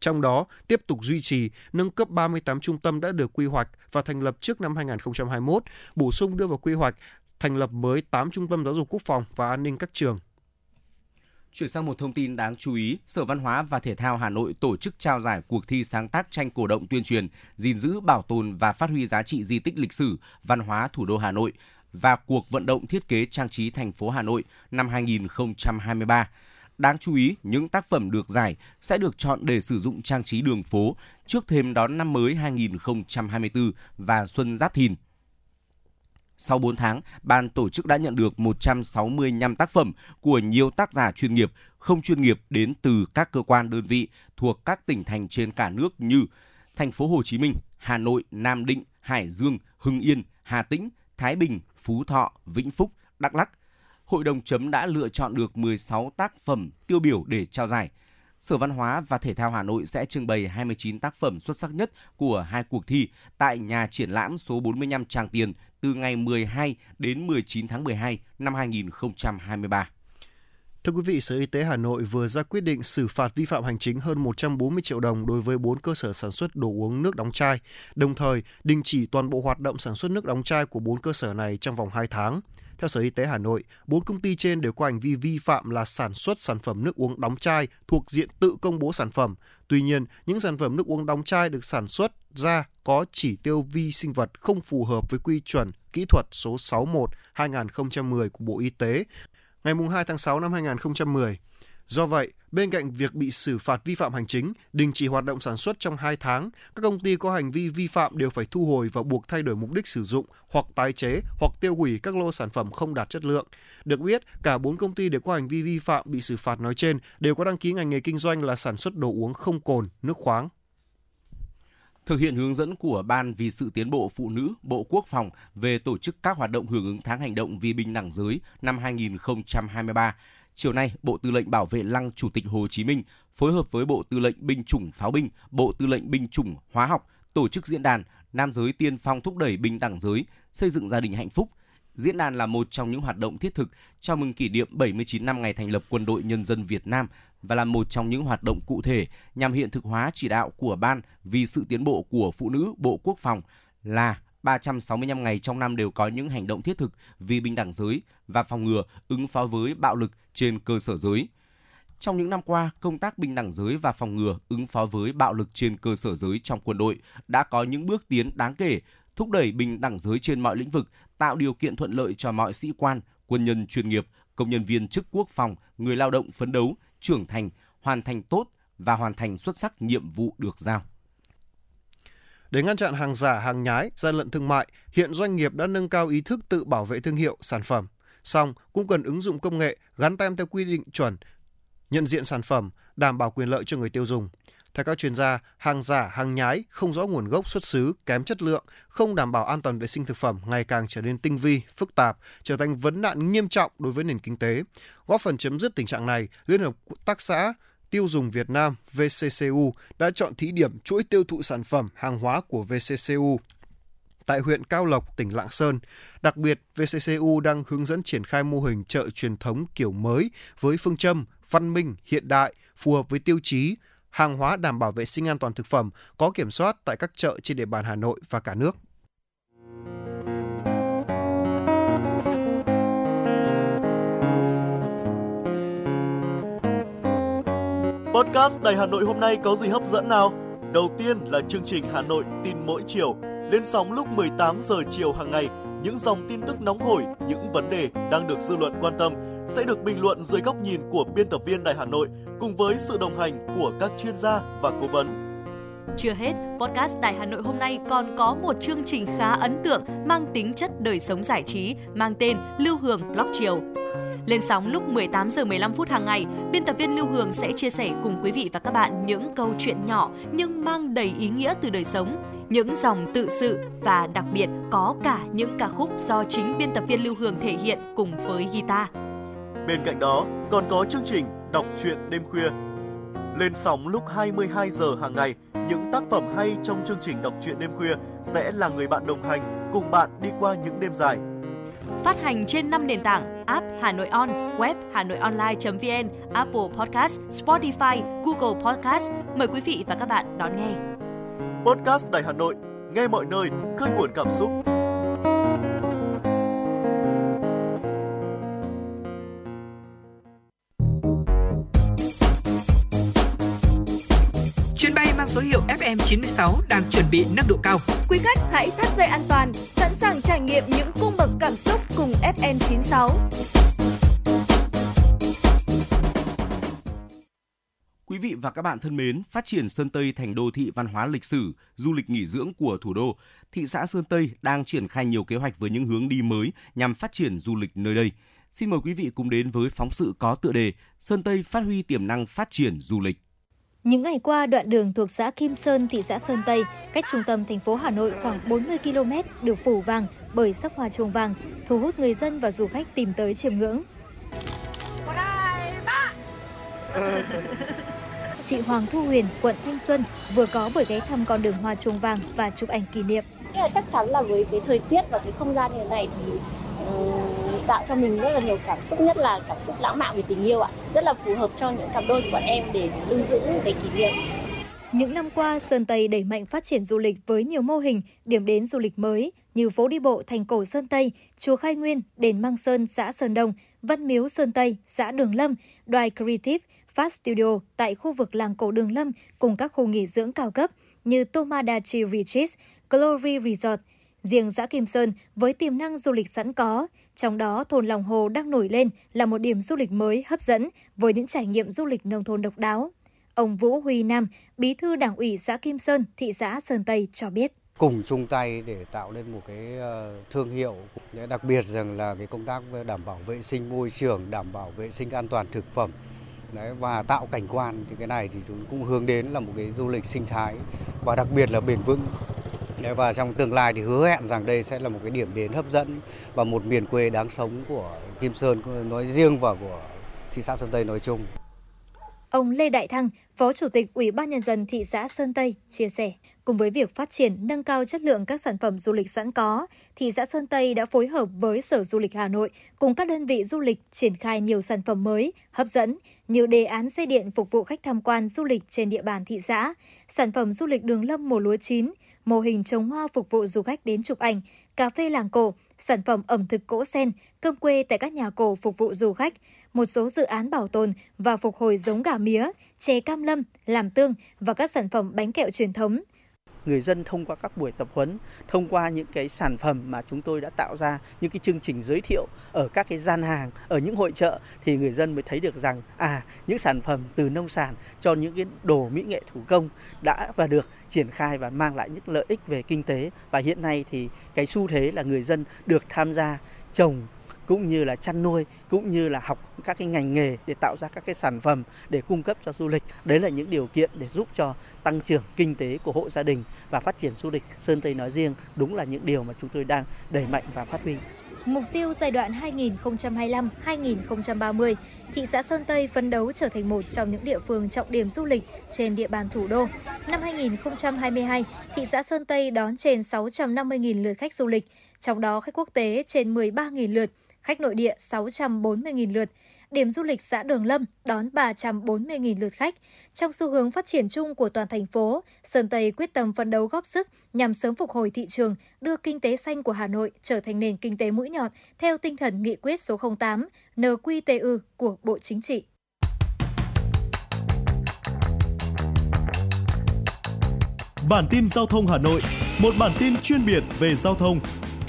Trong đó, tiếp tục duy trì, nâng cấp 38 trung tâm đã được quy hoạch và thành lập trước năm 2021, bổ sung đưa vào quy hoạch thành lập mới 8 trung tâm giáo dục quốc phòng và an ninh các trường. Chuyển sang một thông tin đáng chú ý, Sở Văn hóa và Thể thao Hà Nội tổ chức trao giải cuộc thi sáng tác tranh cổ động tuyên truyền, gìn giữ, bảo tồn và phát huy giá trị di tích lịch sử, văn hóa thủ đô Hà Nội và cuộc vận động thiết kế trang trí thành phố Hà Nội năm 2023. Đáng chú ý, những tác phẩm được giải sẽ được chọn để sử dụng trang trí đường phố trước thêm đón năm mới 2024 và Xuân Giáp Thìn. Sau 4 tháng, ban tổ chức đã nhận được 165 tác phẩm của nhiều tác giả chuyên nghiệp, không chuyên nghiệp đến từ các cơ quan đơn vị thuộc các tỉnh thành trên cả nước như thành phố Hồ Chí Minh, Hà Nội, Nam Định, Hải Dương, Hưng Yên, Hà Tĩnh, Thái Bình, Phú Thọ, Vĩnh Phúc, Đắk Lắk. Hội đồng chấm đã lựa chọn được 16 tác phẩm tiêu biểu để trao giải. Sở Văn hóa và Thể thao Hà Nội sẽ trưng bày 29 tác phẩm xuất sắc nhất của hai cuộc thi tại nhà triển lãm số 45 Tràng Tiền từ ngày 12 đến 19 tháng 12 năm 2023. Thưa quý vị, Sở Y tế Hà Nội vừa ra quyết định xử phạt vi phạm hành chính hơn 140 triệu đồng đối với 4 cơ sở sản xuất đồ uống nước đóng chai, đồng thời đình chỉ toàn bộ hoạt động sản xuất nước đóng chai của 4 cơ sở này trong vòng 2 tháng. Theo Sở Y tế Hà Nội, 4 công ty trên đều có hành vi vi phạm là sản xuất sản phẩm nước uống đóng chai thuộc diện tự công bố sản phẩm. Tuy nhiên, những sản phẩm nước uống đóng chai được sản xuất ra có chỉ tiêu vi sinh vật không phù hợp với quy chuẩn kỹ thuật số 61-2010 của Bộ Y tế ngày 2 tháng 6 năm 2010. Do vậy, bên cạnh việc bị xử phạt vi phạm hành chính, đình chỉ hoạt động sản xuất trong 2 tháng, các công ty có hành vi vi phạm đều phải thu hồi và buộc thay đổi mục đích sử dụng hoặc tái chế hoặc tiêu hủy các lô sản phẩm không đạt chất lượng. Được biết, cả 4 công ty đều có hành vi vi phạm bị xử phạt nói trên đều có đăng ký ngành nghề kinh doanh là sản xuất đồ uống không cồn, nước khoáng. Thực hiện hướng dẫn của Ban vì sự tiến bộ phụ nữ Bộ Quốc phòng về tổ chức các hoạt động hưởng ứng tháng hành động vì bình đẳng giới năm 2023, chiều nay, Bộ Tư lệnh Bảo vệ Lăng Chủ tịch Hồ Chí Minh phối hợp với Bộ Tư lệnh Binh chủng Pháo binh, Bộ Tư lệnh Binh chủng Hóa học tổ chức diễn đàn Nam giới tiên phong thúc đẩy bình đẳng giới, xây dựng gia đình hạnh phúc. Diễn đàn là một trong những hoạt động thiết thực chào mừng kỷ niệm 79 năm ngày thành lập Quân đội Nhân dân Việt Nam và là một trong những hoạt động cụ thể nhằm hiện thực hóa chỉ đạo của Ban vì sự tiến bộ của phụ nữ Bộ Quốc phòng là 365 ngày trong năm đều có những hành động thiết thực vì bình đẳng giới và phòng ngừa ứng phó với bạo lực trên cơ sở giới. Trong những năm qua, công tác bình đẳng giới và phòng ngừa ứng phó với bạo lực trên cơ sở giới trong quân đội đã có những bước tiến đáng kể, thúc đẩy bình đẳng giới trên mọi lĩnh vực, tạo điều kiện thuận lợi cho mọi sĩ quan, quân nhân chuyên nghiệp, công nhân viên chức quốc phòng, người lao động phấn đấu, trưởng thành, hoàn thành tốt và hoàn thành xuất sắc nhiệm vụ được giao. Để ngăn chặn hàng giả, hàng nhái, gian lận thương mại, hiện doanh nghiệp đã nâng cao ý thức tự bảo vệ thương hiệu, sản phẩm. Song cũng cần ứng dụng công nghệ gắn tem theo quy định chuẩn, nhận diện sản phẩm, đảm bảo quyền lợi cho người tiêu dùng. Theo các chuyên gia, hàng giả, hàng nhái, không rõ nguồn gốc xuất xứ, kém chất lượng, không đảm bảo an toàn vệ sinh thực phẩm ngày càng trở nên tinh vi, phức tạp, trở thành vấn nạn nghiêm trọng đối với nền kinh tế. Góp phần chấm dứt tình trạng này, Liên hợp tác xã Tiêu dùng Việt Nam VCCU đã chọn thí điểm chuỗi tiêu thụ sản phẩm hàng hóa của VCCU tại huyện Cao Lộc, tỉnh Lạng Sơn. Đặc biệt, VCCU đang hướng dẫn triển khai mô hình chợ truyền thống kiểu mới với phương châm văn minh, hiện đại, phù hợp với tiêu chí hàng hóa đảm bảo vệ sinh an toàn thực phẩm có kiểm soát tại các chợ trên địa bàn Hà Nội và cả nước. Podcast Đài Hà Nội hôm nay có gì hấp dẫn nào? Đầu tiên là chương trình Hà Nội tin mỗi chiều, lên sóng lúc 18 giờ chiều hàng ngày. Những dòng tin tức nóng hổi, những vấn đề đang được dư luận quan tâm sẽ được bình luận dưới góc nhìn của biên tập viên Đài Hà Nội cùng với sự đồng hành của các chuyên gia và cố vấn. Chưa hết, podcast Đài Hà Nội hôm nay còn có một chương trình khá ấn tượng mang tính chất đời sống giải trí mang tên Lưu Hương Blog Chiều. Lên sóng lúc 18 giờ 15 phút hàng ngày, biên tập viên Lưu Hương sẽ chia sẻ cùng quý vị và các bạn những câu chuyện nhỏ nhưng mang đầy ý nghĩa từ đời sống, những dòng tự sự và đặc biệt có cả những ca khúc do chính biên tập viên Lưu Hương thể hiện cùng với guitar. Bên cạnh đó, còn có chương trình Đọc truyện đêm khuya. Lên sóng lúc 22 giờ hàng ngày, những tác phẩm hay trong chương trình Đọc truyện đêm khuya sẽ là người bạn đồng hành cùng bạn đi qua những đêm dài. Phát hành trên 5 nền tảng app Hà Nội On, web Hà Nội Online.vn, Apple Podcast, Spotify, Google Podcast. Mời quý vị và các bạn đón nghe. Podcast Đài Hà Nội, nghe mọi nơi, khơi nguồn cảm xúc. Số hiệu FM96 đang chuẩn bị nâng độ cao. Quý khách hãy thắt dây an toàn, sẵn sàng trải nghiệm những cung bậc cảm xúc cùng FN96. Quý vị và các bạn thân mến, phát triển Sơn Tây thành đô thị văn hóa lịch sử, du lịch nghỉ dưỡng của thủ đô, thị xã Sơn Tây đang triển khai nhiều kế hoạch với những hướng đi mới nhằm phát triển du lịch nơi đây. Xin mời quý vị cùng đến với phóng sự có tựa đề Sơn Tây phát huy tiềm năng phát triển du lịch. Những ngày qua, đoạn đường thuộc xã Kim Sơn, thị xã Sơn Tây, cách trung tâm thành phố Hà Nội khoảng 40 km được phủ vàng bởi sắc hoa chuông vàng, thu hút người dân và du khách tìm tới chiêm ngưỡng. Chị Hoàng Thu Huyền, quận Thanh Xuân vừa có buổi ghé thăm con đường hoa chuông vàng và chụp ảnh kỷ niệm. chắc chắn là với cái thời tiết và cái không gian như thế này thì ừ, tạo cho mình rất là nhiều cảm xúc nhất là cảm xúc lãng mạn về tình yêu ạ rất là phù hợp cho những cặp đôi của bọn em để lưu giữ để kỷ niệm những năm qua, Sơn Tây đẩy mạnh phát triển du lịch với nhiều mô hình, điểm đến du lịch mới như phố đi bộ thành cổ Sơn Tây, chùa Khai Nguyên, đền Măng Sơn, xã Sơn Đông, Văn Miếu Sơn Tây, xã Đường Lâm, Đoài Creative, Fast Studio tại khu vực làng cổ Đường Lâm cùng các khu nghỉ dưỡng cao cấp như Tomadachi Retreat, Glory Resort. Riêng xã Kim Sơn với tiềm năng du lịch sẵn có, trong đó thôn Lòng Hồ đang nổi lên là một điểm du lịch mới hấp dẫn với những trải nghiệm du lịch nông thôn độc đáo. Ông Vũ Huy Nam, bí thư đảng ủy xã Kim Sơn, thị xã Sơn Tây cho biết. Cùng chung tay để tạo nên một cái ờ, thương hiệu đặc biệt rằng là cái công tác đảm bảo vệ sinh môi trường đảm bảo vệ sinh an toàn thực phẩm. Đấy, và tạo cảnh quan thì cái này thì chúng cũng hướng đến là một cái du lịch sinh thái và đặc biệt là bền vững và trong tương lai thì hứa hẹn rằng đây sẽ là một cái điểm đến hấp dẫn và một miền quê đáng sống của Kim Sơn nói riêng và của thị xã Sơn Tây nói chung. Ông Lê Đại Thăng, Phó Chủ tịch Ủy ban Nhân dân thị xã Sơn Tây, chia sẻ, cùng với việc phát triển nâng cao chất lượng các sản phẩm du lịch sẵn có, thị xã Sơn Tây đã phối hợp với Sở Du lịch Hà Nội cùng các đơn vị du lịch triển khai nhiều sản phẩm mới, hấp dẫn như đề án xe điện phục vụ khách tham quan du lịch trên địa bàn thị xã, sản phẩm du lịch đường lâm mùa lúa chín, mô hình trồng hoa phục vụ du khách đến chụp ảnh, cà phê làng cổ, sản phẩm ẩm thực cỗ sen, cơm quê tại các nhà cổ phục vụ du khách, một số dự án bảo tồn và phục hồi giống gà mía, chè cam lâm, làm tương và các sản phẩm bánh kẹo truyền thống người dân thông qua các buổi tập huấn, thông qua những cái sản phẩm mà chúng tôi đã tạo ra, những cái chương trình giới thiệu ở các cái gian hàng, ở những hội trợ thì người dân mới thấy được rằng à những sản phẩm từ nông sản cho những cái đồ mỹ nghệ thủ công đã và được triển khai và mang lại những lợi ích về kinh tế. Và hiện nay thì cái xu thế là người dân được tham gia trồng cũng như là chăn nuôi cũng như là học các cái ngành nghề để tạo ra các cái sản phẩm để cung cấp cho du lịch đấy là những điều kiện để giúp cho tăng trưởng kinh tế của hộ gia đình và phát triển du lịch Sơn Tây nói riêng đúng là những điều mà chúng tôi đang đẩy mạnh và phát huy. Mục tiêu giai đoạn 2025-2030, thị xã Sơn Tây phấn đấu trở thành một trong những địa phương trọng điểm du lịch trên địa bàn thủ đô. Năm 2022, thị xã Sơn Tây đón trên 650.000 lượt khách du lịch, trong đó khách quốc tế trên 13.000 lượt, khách nội địa 640.000 lượt. Điểm du lịch xã Đường Lâm đón 340.000 lượt khách. Trong xu hướng phát triển chung của toàn thành phố, Sơn Tây quyết tâm phấn đấu góp sức nhằm sớm phục hồi thị trường, đưa kinh tế xanh của Hà Nội trở thành nền kinh tế mũi nhọn theo tinh thần nghị quyết số 08 NQTU của Bộ Chính trị. Bản tin giao thông Hà Nội, một bản tin chuyên biệt về giao thông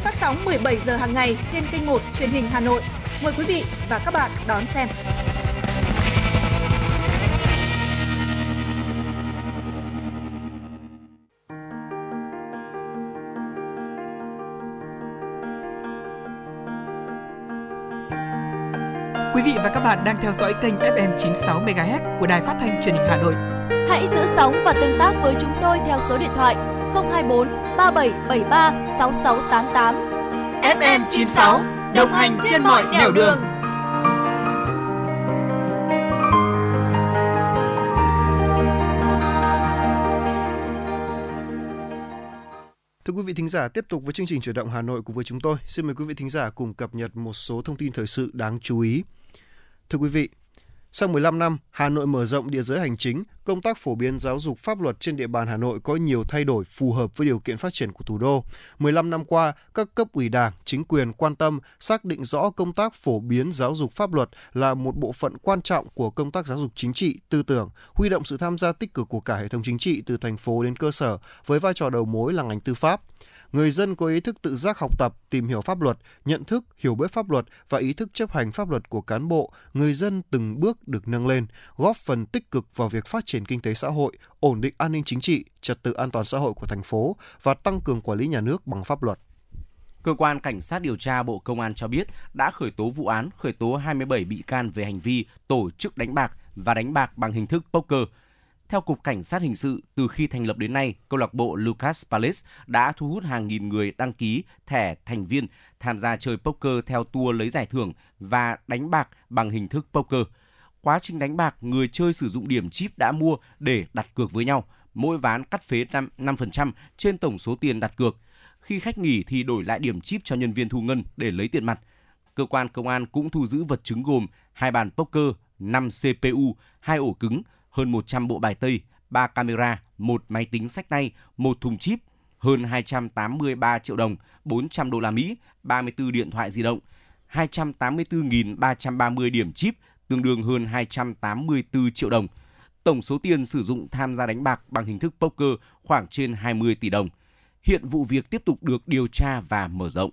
phát sóng 17 giờ hàng ngày trên kênh 1 truyền hình Hà Nội. Mời quý vị và các bạn đón xem. Quý vị và các bạn đang theo dõi kênh FM 96 MHz của đài phát thanh truyền hình Hà Nội. Hãy giữ sóng và tương tác với chúng tôi theo số điện thoại 024 3773 6688. FM 96 đồng hành trên mọi nẻo đường. đường. Thưa quý vị thính giả, tiếp tục với chương trình chuyển động Hà Nội cùng với chúng tôi. Xin mời quý vị thính giả cùng cập nhật một số thông tin thời sự đáng chú ý. Thưa quý vị, sau 15 năm, Hà Nội mở rộng địa giới hành chính, công tác phổ biến giáo dục pháp luật trên địa bàn Hà Nội có nhiều thay đổi phù hợp với điều kiện phát triển của thủ đô. 15 năm qua, các cấp ủy Đảng, chính quyền quan tâm xác định rõ công tác phổ biến giáo dục pháp luật là một bộ phận quan trọng của công tác giáo dục chính trị, tư tưởng, huy động sự tham gia tích cực của cả hệ thống chính trị từ thành phố đến cơ sở với vai trò đầu mối là ngành tư pháp người dân có ý thức tự giác học tập, tìm hiểu pháp luật, nhận thức, hiểu biết pháp luật và ý thức chấp hành pháp luật của cán bộ, người dân từng bước được nâng lên, góp phần tích cực vào việc phát triển kinh tế xã hội, ổn định an ninh chính trị, trật tự an toàn xã hội của thành phố và tăng cường quản lý nhà nước bằng pháp luật. Cơ quan Cảnh sát điều tra Bộ Công an cho biết đã khởi tố vụ án, khởi tố 27 bị can về hành vi tổ chức đánh bạc và đánh bạc bằng hình thức poker – theo Cục Cảnh sát Hình sự, từ khi thành lập đến nay, câu lạc bộ Lucas Palace đã thu hút hàng nghìn người đăng ký thẻ thành viên tham gia chơi poker theo tour lấy giải thưởng và đánh bạc bằng hình thức poker. Quá trình đánh bạc, người chơi sử dụng điểm chip đã mua để đặt cược với nhau. Mỗi ván cắt phế 5% trên tổng số tiền đặt cược. Khi khách nghỉ thì đổi lại điểm chip cho nhân viên thu ngân để lấy tiền mặt. Cơ quan công an cũng thu giữ vật chứng gồm hai bàn poker, 5 CPU, hai ổ cứng, hơn 100 bộ bài tây, 3 camera, một máy tính sách tay, một thùng chip, hơn 283 triệu đồng, 400 đô la Mỹ, 34 điện thoại di động, 284.330 điểm chip, tương đương hơn 284 triệu đồng. Tổng số tiền sử dụng tham gia đánh bạc bằng hình thức poker khoảng trên 20 tỷ đồng. Hiện vụ việc tiếp tục được điều tra và mở rộng.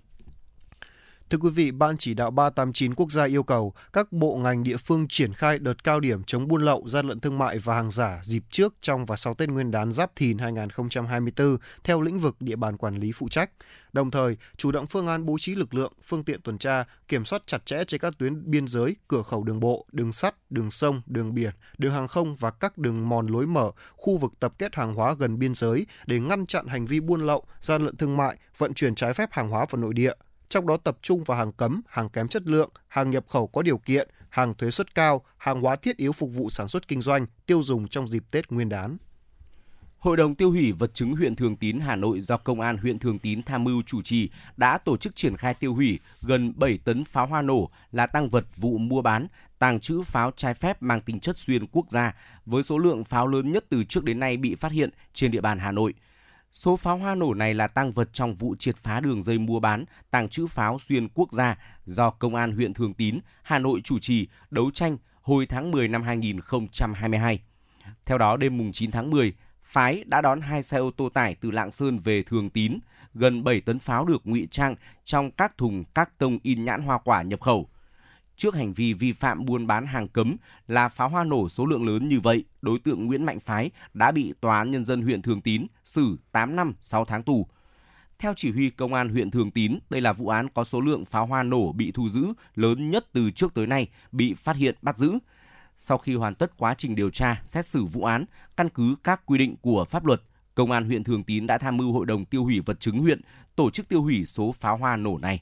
Thưa quý vị, Ban chỉ đạo 389 quốc gia yêu cầu các bộ ngành địa phương triển khai đợt cao điểm chống buôn lậu, gian lận thương mại và hàng giả dịp trước, trong và sau Tết Nguyên đán Giáp Thìn 2024 theo lĩnh vực địa bàn quản lý phụ trách. Đồng thời, chủ động phương án bố trí lực lượng, phương tiện tuần tra, kiểm soát chặt chẽ trên các tuyến biên giới, cửa khẩu đường bộ, đường sắt, đường sông, đường biển, đường hàng không và các đường mòn lối mở, khu vực tập kết hàng hóa gần biên giới để ngăn chặn hành vi buôn lậu, gian lận thương mại, vận chuyển trái phép hàng hóa vào nội địa, trong đó tập trung vào hàng cấm, hàng kém chất lượng, hàng nhập khẩu có điều kiện, hàng thuế suất cao, hàng hóa thiết yếu phục vụ sản xuất kinh doanh, tiêu dùng trong dịp Tết Nguyên đán. Hội đồng tiêu hủy vật chứng huyện Thường Tín Hà Nội do Công an huyện Thường Tín tham mưu chủ trì đã tổ chức triển khai tiêu hủy gần 7 tấn pháo hoa nổ là tăng vật vụ mua bán, tàng trữ pháo trái phép mang tính chất xuyên quốc gia với số lượng pháo lớn nhất từ trước đến nay bị phát hiện trên địa bàn Hà Nội – Số pháo hoa nổ này là tăng vật trong vụ triệt phá đường dây mua bán, tàng trữ pháo xuyên quốc gia do Công an huyện Thường Tín, Hà Nội chủ trì đấu tranh hồi tháng 10 năm 2022. Theo đó, đêm mùng 9 tháng 10, phái đã đón hai xe ô tô tải từ Lạng Sơn về Thường Tín, gần 7 tấn pháo được ngụy trang trong các thùng các tông in nhãn hoa quả nhập khẩu. Trước hành vi vi phạm buôn bán hàng cấm là pháo hoa nổ số lượng lớn như vậy, đối tượng Nguyễn Mạnh Phái đã bị Tòa án Nhân dân huyện Thường Tín xử 8 năm 6 tháng tù. Theo chỉ huy Công an huyện Thường Tín, đây là vụ án có số lượng pháo hoa nổ bị thu giữ lớn nhất từ trước tới nay bị phát hiện bắt giữ. Sau khi hoàn tất quá trình điều tra, xét xử vụ án, căn cứ các quy định của pháp luật, Công an huyện Thường Tín đã tham mưu Hội đồng tiêu hủy vật chứng huyện tổ chức tiêu hủy số pháo hoa nổ này.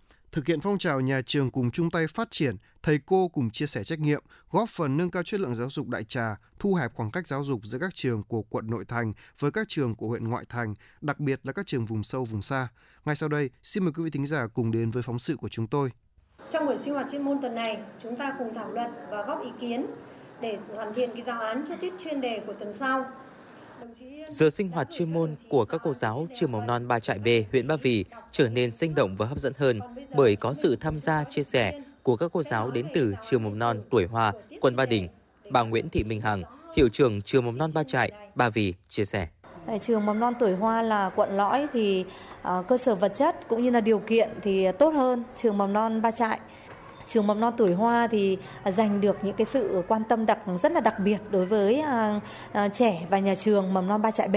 thực hiện phong trào nhà trường cùng chung tay phát triển, thầy cô cùng chia sẻ trách nhiệm, góp phần nâng cao chất lượng giáo dục đại trà, thu hẹp khoảng cách giáo dục giữa các trường của quận nội thành với các trường của huyện ngoại thành, đặc biệt là các trường vùng sâu vùng xa. Ngay sau đây, xin mời quý vị thính giả cùng đến với phóng sự của chúng tôi. Trong buổi sinh hoạt chuyên môn tuần này, chúng ta cùng thảo luận và góp ý kiến để hoàn thiện cái giáo án cho tiết chuyên đề của tuần sau Giờ sinh hoạt chuyên môn của các cô giáo trường mầm non Ba Trại B, huyện Ba Vì trở nên sinh động và hấp dẫn hơn bởi có sự tham gia chia sẻ của các cô giáo đến từ trường mầm non Tuổi Hoa, quận Ba Đình. Bà Nguyễn Thị Minh Hằng, hiệu trưởng trường mầm non Ba Trại, Ba Vì chia sẻ. Tại trường mầm non tuổi hoa là quận lõi thì uh, cơ sở vật chất cũng như là điều kiện thì tốt hơn trường mầm non ba trại trường mầm non tuổi hoa thì giành được những cái sự quan tâm đặc rất là đặc biệt đối với ờ, ờ, trẻ và nhà trường mầm non ba trại B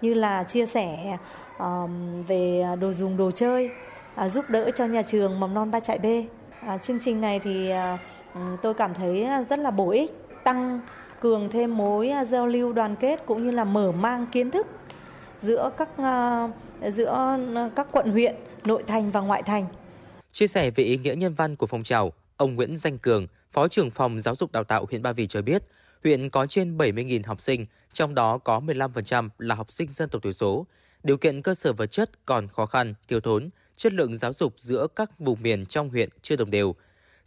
như là chia sẻ về đồ dùng đồ chơi à, giúp đỡ cho nhà trường mầm non ba trại B à, chương trình này thì à, ừ, tôi cảm thấy rất là bổ ích tăng cường thêm mối à, giao lưu đoàn kết cũng như là mở mang kiến thức giữa các à, giữa các quận huyện nội thành và ngoại thành Chia sẻ về ý nghĩa nhân văn của phong trào, ông Nguyễn Danh Cường, Phó trưởng phòng giáo dục đào tạo huyện Ba Vì cho biết, huyện có trên 70.000 học sinh, trong đó có 15% là học sinh dân tộc thiểu số. Điều kiện cơ sở vật chất còn khó khăn, thiếu thốn, chất lượng giáo dục giữa các vùng miền trong huyện chưa đồng đều.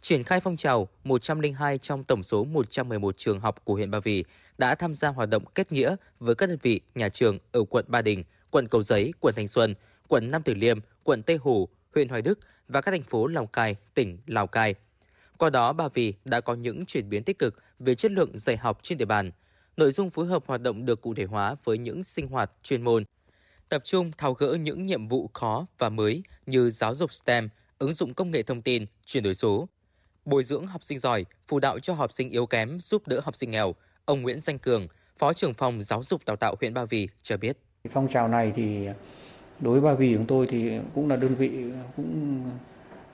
Triển khai phong trào, 102 trong tổng số 111 trường học của huyện Ba Vì đã tham gia hoạt động kết nghĩa với các đơn vị nhà trường ở quận Ba Đình, quận Cầu Giấy, quận Thanh Xuân, quận Nam Từ Liêm, quận Tây Hồ, huyện Hoài Đức và các thành phố Lào Cai, tỉnh Lào Cai. Qua đó, Ba Vì đã có những chuyển biến tích cực về chất lượng dạy học trên địa bàn. Nội dung phối hợp hoạt động được cụ thể hóa với những sinh hoạt chuyên môn. Tập trung tháo gỡ những nhiệm vụ khó và mới như giáo dục STEM, ứng dụng công nghệ thông tin, chuyển đổi số, bồi dưỡng học sinh giỏi, phụ đạo cho học sinh yếu kém, giúp đỡ học sinh nghèo. Ông Nguyễn Danh Cường, Phó trưởng phòng giáo dục đào tạo huyện Ba Vì cho biết. Phong trào này thì đối với Ba Vì chúng tôi thì cũng là đơn vị cũng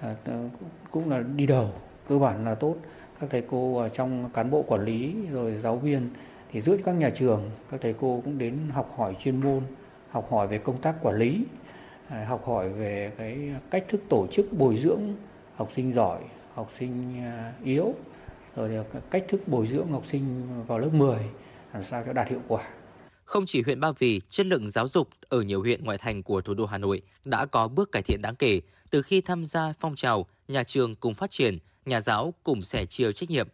à, à, cũng là đi đầu cơ bản là tốt các thầy cô trong cán bộ quản lý rồi giáo viên thì giữa các nhà trường các thầy cô cũng đến học hỏi chuyên môn học hỏi về công tác quản lý à, học hỏi về cái cách thức tổ chức bồi dưỡng học sinh giỏi học sinh à, yếu rồi cách thức bồi dưỡng học sinh vào lớp 10 làm sao cho đạt hiệu quả không chỉ huyện Ba Vì, chất lượng giáo dục ở nhiều huyện ngoại thành của thủ đô Hà Nội đã có bước cải thiện đáng kể từ khi tham gia phong trào nhà trường cùng phát triển, nhà giáo cùng sẻ chia trách nhiệm.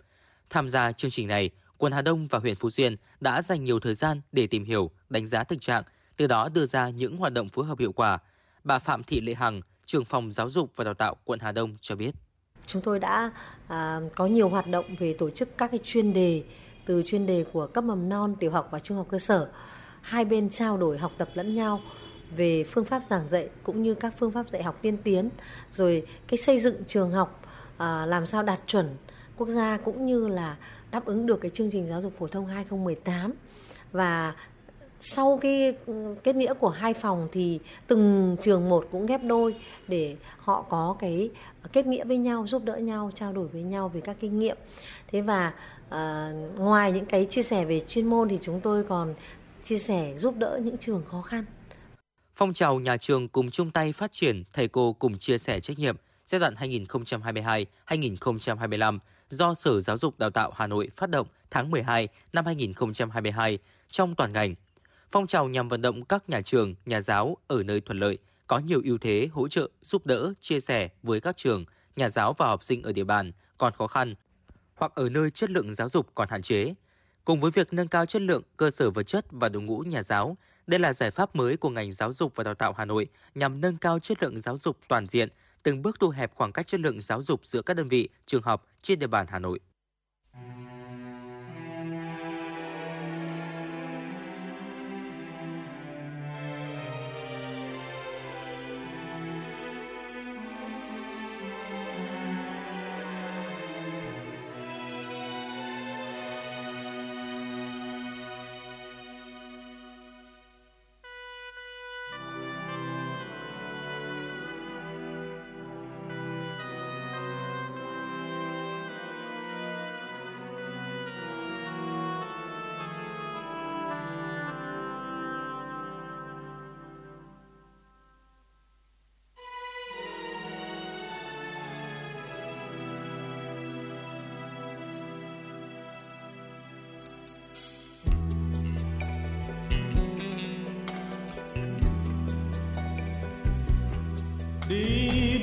Tham gia chương trình này, quận Hà Đông và huyện Phú Xuyên đã dành nhiều thời gian để tìm hiểu, đánh giá thực trạng, từ đó đưa ra những hoạt động phối hợp hiệu quả. Bà Phạm Thị Lệ Hằng, trưởng phòng giáo dục và đào tạo quận Hà Đông cho biết. Chúng tôi đã à, có nhiều hoạt động về tổ chức các cái chuyên đề từ chuyên đề của cấp mầm non, tiểu học và trung học cơ sở. Hai bên trao đổi học tập lẫn nhau về phương pháp giảng dạy cũng như các phương pháp dạy học tiên tiến, rồi cái xây dựng trường học à, làm sao đạt chuẩn quốc gia cũng như là đáp ứng được cái chương trình giáo dục phổ thông 2018 và sau cái kết nghĩa của hai phòng thì từng trường một cũng ghép đôi để họ có cái kết nghĩa với nhau giúp đỡ nhau trao đổi với nhau về các kinh nghiệm thế và à, ngoài những cái chia sẻ về chuyên môn thì chúng tôi còn chia sẻ giúp đỡ những trường khó khăn phong trào nhà trường cùng chung tay phát triển thầy cô cùng chia sẻ trách nhiệm giai đoạn 2022-2025 do Sở Giáo dục Đào tạo Hà Nội phát động tháng 12 năm 2022 trong toàn ngành. Phong trào nhằm vận động các nhà trường, nhà giáo ở nơi thuận lợi, có nhiều ưu thế hỗ trợ, giúp đỡ, chia sẻ với các trường, nhà giáo và học sinh ở địa bàn còn khó khăn hoặc ở nơi chất lượng giáo dục còn hạn chế. Cùng với việc nâng cao chất lượng cơ sở vật chất và đội ngũ nhà giáo, đây là giải pháp mới của ngành giáo dục và đào tạo Hà Nội nhằm nâng cao chất lượng giáo dục toàn diện, từng bước thu hẹp khoảng cách chất lượng giáo dục giữa các đơn vị, trường học trên địa bàn Hà Nội.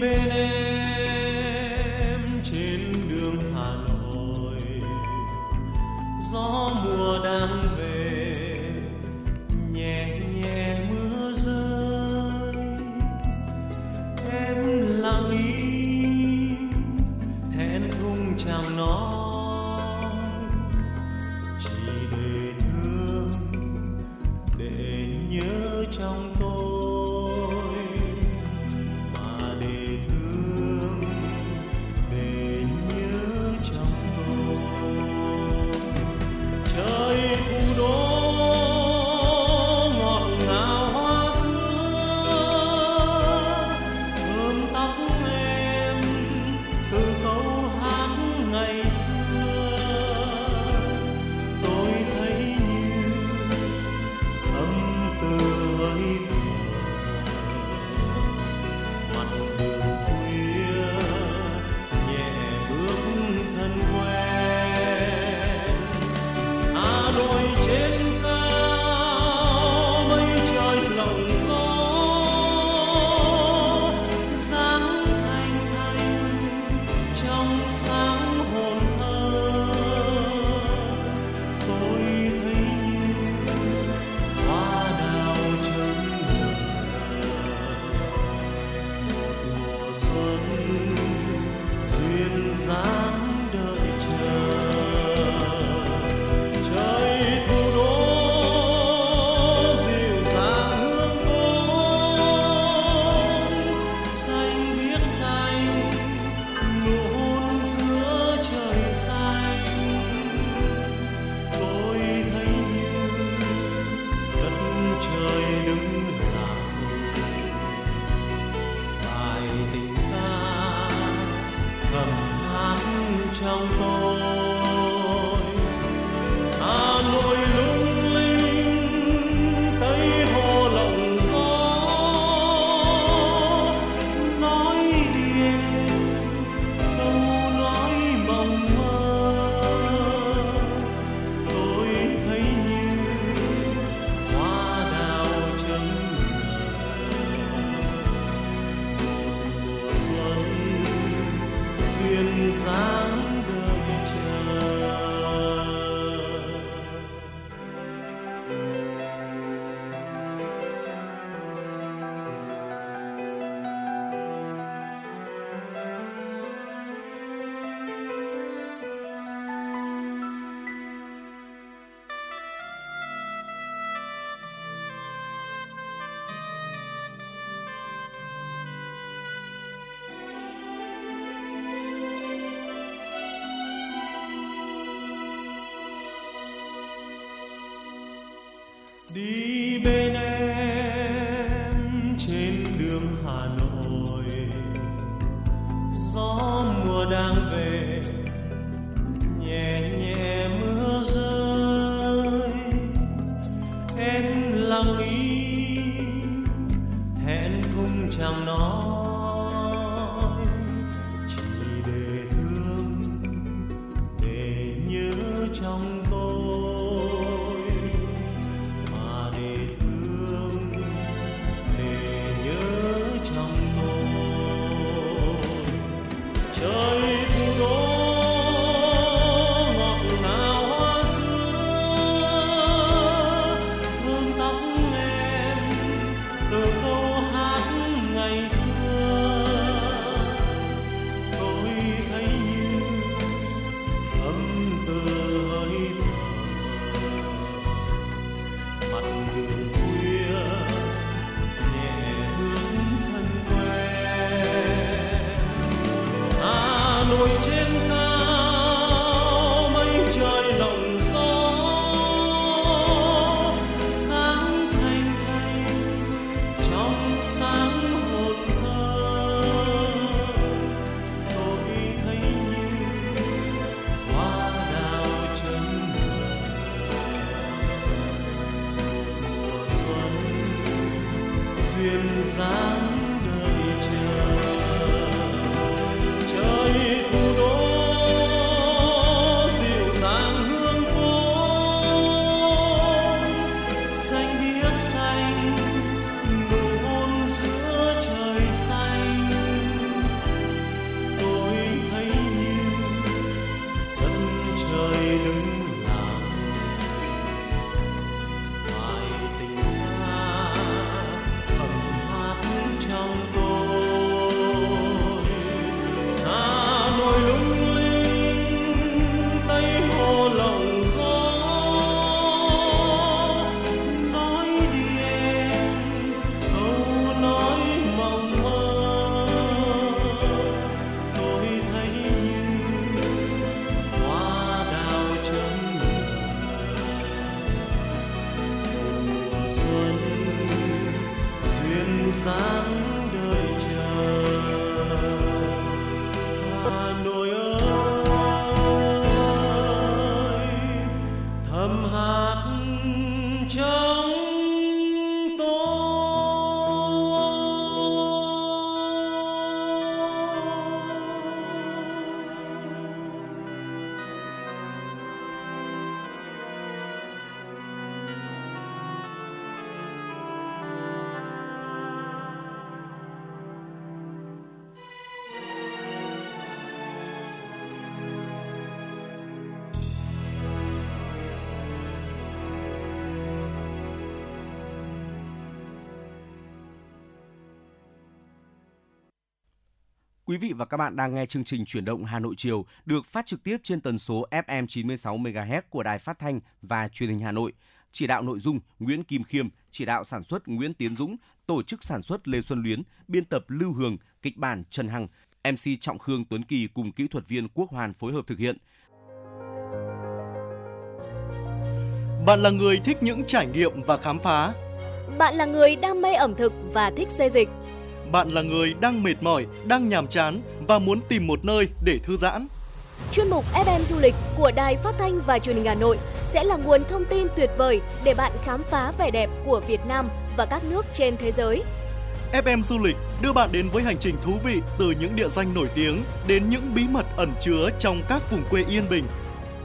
Đi Quý vị và các bạn đang nghe chương trình Chuyển động Hà Nội chiều được phát trực tiếp trên tần số FM 96 MHz của Đài Phát thanh và Truyền hình Hà Nội. Chỉ đạo nội dung Nguyễn Kim Khiêm, chỉ đạo sản xuất Nguyễn Tiến Dũng, tổ chức sản xuất Lê Xuân Luyến, biên tập Lưu Hường, kịch bản Trần Hằng, MC Trọng Khương Tuấn Kỳ cùng kỹ thuật viên Quốc Hoàn phối hợp thực hiện. Bạn là người thích những trải nghiệm và khám phá. Bạn là người đam mê ẩm thực và thích xê dịch. Bạn là người đang mệt mỏi, đang nhàm chán và muốn tìm một nơi để thư giãn. Chuyên mục FM Du lịch của Đài Phát thanh và Truyền hình Hà Nội sẽ là nguồn thông tin tuyệt vời để bạn khám phá vẻ đẹp của Việt Nam và các nước trên thế giới. FM Du lịch đưa bạn đến với hành trình thú vị từ những địa danh nổi tiếng đến những bí mật ẩn chứa trong các vùng quê yên bình.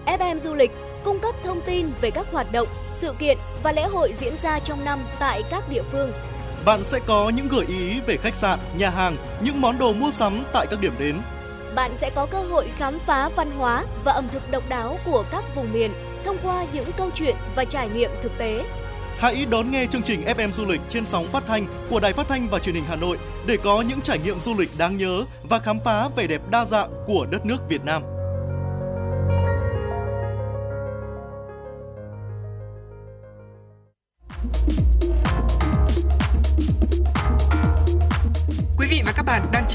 FM Du lịch cung cấp thông tin về các hoạt động, sự kiện và lễ hội diễn ra trong năm tại các địa phương. Bạn sẽ có những gợi ý về khách sạn, nhà hàng, những món đồ mua sắm tại các điểm đến. Bạn sẽ có cơ hội khám phá văn hóa và ẩm thực độc đáo của các vùng miền thông qua những câu chuyện và trải nghiệm thực tế. Hãy đón nghe chương trình FM Du lịch trên sóng phát thanh của Đài Phát thanh và Truyền hình Hà Nội để có những trải nghiệm du lịch đáng nhớ và khám phá vẻ đẹp đa dạng của đất nước Việt Nam.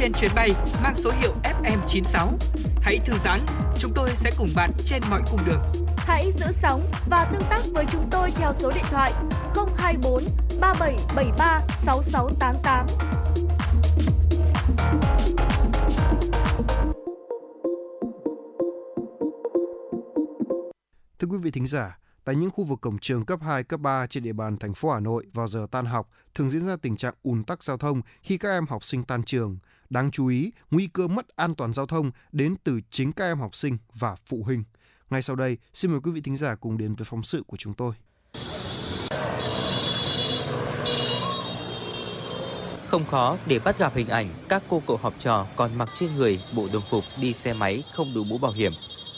Trên chuyến bay mang số hiệu FM96. Hãy thư giãn, chúng tôi sẽ cùng bạn trên mọi cung đường. Hãy giữ sóng và tương tác với chúng tôi theo số điện thoại 024 3773 6688. Thưa quý vị thính giả, tại những khu vực cổng trường cấp 2, cấp 3 trên địa bàn thành phố Hà Nội vào giờ tan học thường diễn ra tình trạng ùn tắc giao thông khi các em học sinh tan trường. Đáng chú ý, nguy cơ mất an toàn giao thông đến từ chính các em học sinh và phụ huynh. Ngay sau đây, xin mời quý vị thính giả cùng đến với phóng sự của chúng tôi. Không khó để bắt gặp hình ảnh các cô cậu học trò còn mặc trên người bộ đồng phục đi xe máy không đủ mũ bảo hiểm.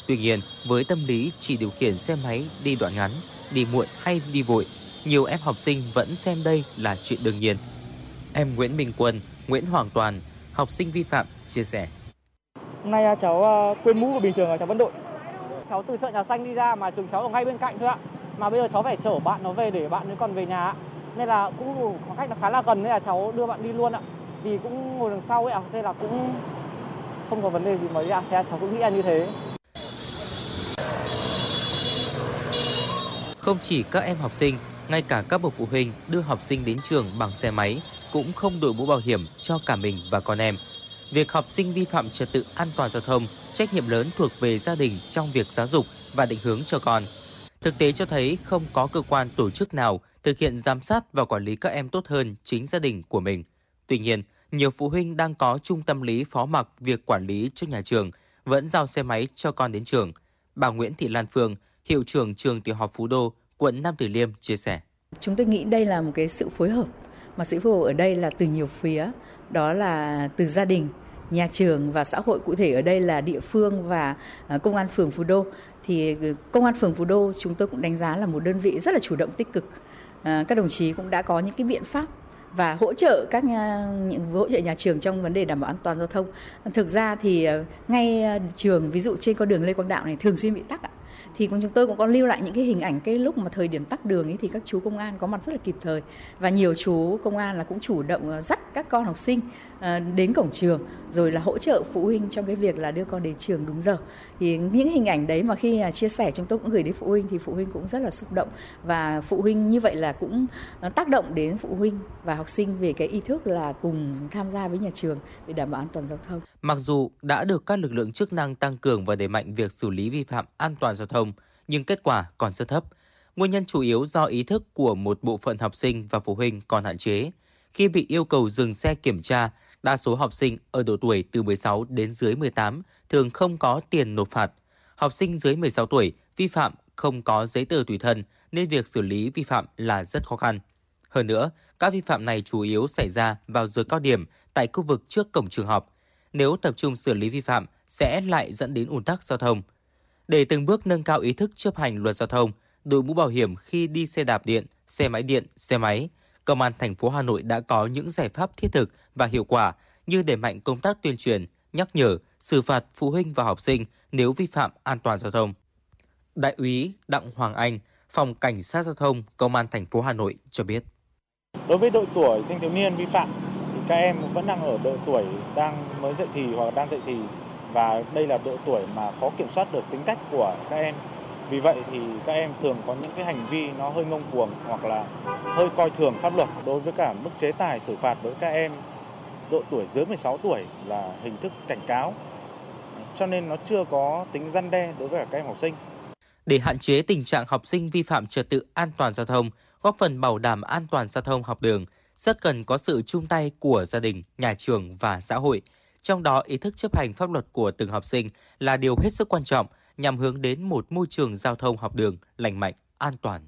Tuy nhiên, với tâm lý chỉ điều khiển xe máy đi đoạn ngắn, đi muộn hay đi vội, nhiều em học sinh vẫn xem đây là chuyện đương nhiên. Em Nguyễn Minh Quân, Nguyễn Hoàng Toàn, học sinh vi phạm chia sẻ. Hôm nay à, cháu à, quên mũ của bình thường là cháu vẫn đội. Cháu từ chợ nhà xanh đi ra mà trường cháu ở ngay bên cạnh thôi ạ. Mà bây giờ cháu phải chở bạn nó về để bạn nó còn về nhà ạ. Nên là cũng khoảng cách nó khá là gần nên là cháu đưa bạn đi luôn ạ. Vì cũng ngồi đằng sau ấy ạ, nên là cũng không có vấn đề gì mấy ạ. Thế là cháu cũng nghĩ là như thế. Không chỉ các em học sinh, ngay cả các bậc phụ huynh đưa học sinh đến trường bằng xe máy cũng không đội mũ bảo hiểm cho cả mình và con em. Việc học sinh vi phạm trật tự an toàn giao thông, trách nhiệm lớn thuộc về gia đình trong việc giáo dục và định hướng cho con. Thực tế cho thấy không có cơ quan tổ chức nào thực hiện giám sát và quản lý các em tốt hơn chính gia đình của mình. Tuy nhiên, nhiều phụ huynh đang có chung tâm lý phó mặc việc quản lý cho nhà trường, vẫn giao xe máy cho con đến trường. Bà Nguyễn Thị Lan Phương, hiệu trưởng trường tiểu học Phú Đô, quận Nam Từ Liêm chia sẻ. Chúng tôi nghĩ đây là một cái sự phối hợp, mà sự phù hợp ở đây là từ nhiều phía, đó là từ gia đình, nhà trường và xã hội cụ thể ở đây là địa phương và à, công an phường Phú Đô. Thì ừ, công an phường Phú Đô chúng tôi cũng đánh giá là một đơn vị rất là chủ động tích cực. À, các đồng chí cũng đã có những cái biện pháp và hỗ trợ các nhà những hỗ trợ nhà trường trong vấn đề đảm bảo an toàn giao thông. Thực ra thì à, ngay à, trường ví dụ trên con đường Lê Quang Đạo này thường xuyên bị tắc ạ thì chúng tôi cũng có lưu lại những cái hình ảnh cái lúc mà thời điểm tắc đường ấy thì các chú công an có mặt rất là kịp thời. Và nhiều chú công an là cũng chủ động ờ, dắt các con học sinh À, đến cổng trường rồi là hỗ trợ phụ huynh trong cái việc là đưa con đến trường đúng giờ thì những hình ảnh đấy mà khi chia sẻ chúng tôi cũng gửi đến phụ huynh thì phụ huynh cũng rất là xúc động và phụ huynh như vậy là cũng à, tác động đến phụ huynh và học sinh về cái ý thức là cùng tham gia với nhà trường để đảm bảo an toàn giao thông. Mặc dù đã được các lực lượng chức năng tăng cường và đẩy mạnh việc xử lý vi phạm an toàn giao thông, nhưng kết quả còn rất thấp. Nguyên nhân chủ yếu do ý thức của một bộ phận học sinh và phụ huynh còn hạn chế. Khi bị yêu cầu dừng xe kiểm tra, đa số học sinh ở độ tuổi từ 16 đến dưới 18 thường không có tiền nộp phạt. Học sinh dưới 16 tuổi vi phạm không có giấy tờ tùy thân nên việc xử lý vi phạm là rất khó khăn. Hơn nữa, các vi phạm này chủ yếu xảy ra vào giờ cao điểm tại khu vực trước cổng trường học. Nếu tập trung xử lý vi phạm sẽ lại dẫn đến ùn tắc giao thông. Để từng bước nâng cao ý thức chấp hành luật giao thông, đội mũ bảo hiểm khi đi xe đạp điện, xe máy điện, xe máy, Công an thành phố Hà Nội đã có những giải pháp thiết thực và hiệu quả như đẩy mạnh công tác tuyên truyền, nhắc nhở, xử phạt phụ huynh và học sinh nếu vi phạm an toàn giao thông. Đại úy Đặng Hoàng Anh, Phòng Cảnh sát Giao thông Công an thành phố Hà Nội cho biết. Đối với độ tuổi thanh thiếu niên vi phạm thì các em vẫn đang ở độ tuổi đang mới dậy thì hoặc đang dậy thì và đây là độ tuổi mà khó kiểm soát được tính cách của các em. Vì vậy thì các em thường có những cái hành vi nó hơi ngông cuồng hoặc là hơi coi thường pháp luật đối với cả mức chế tài xử phạt đối với các em độ tuổi dưới 16 tuổi là hình thức cảnh cáo. Cho nên nó chưa có tính răn đe đối với cả các em học sinh. Để hạn chế tình trạng học sinh vi phạm trật tự an toàn giao thông, góp phần bảo đảm an toàn giao thông học đường, rất cần có sự chung tay của gia đình, nhà trường và xã hội. Trong đó, ý thức chấp hành pháp luật của từng học sinh là điều hết sức quan trọng nhằm hướng đến một môi trường giao thông học đường lành mạnh, an toàn.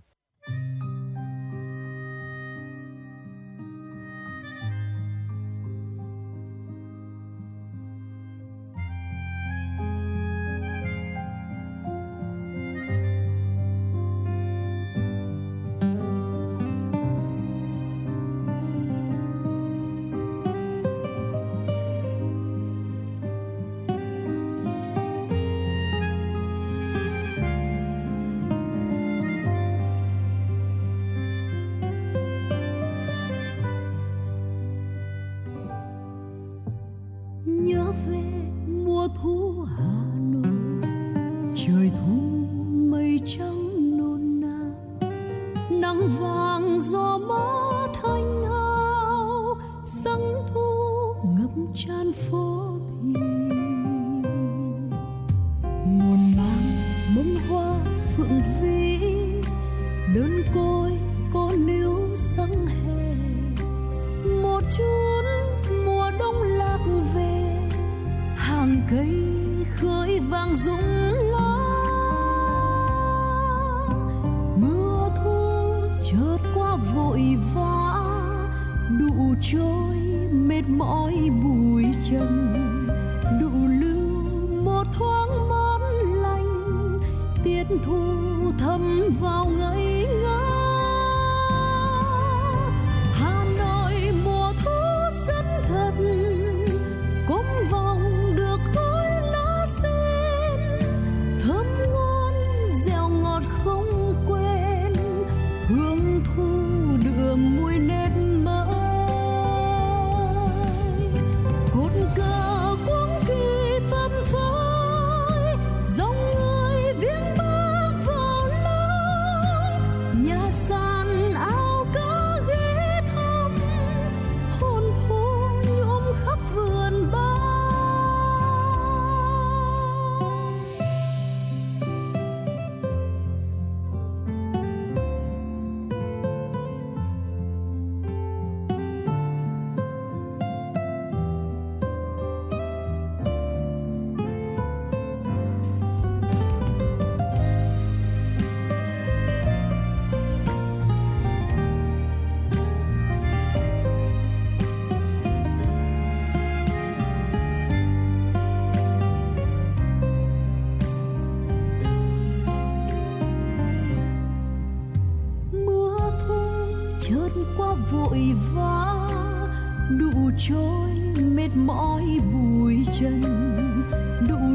Vội vã đủ trôi mệt mỏi bùi chân. đủ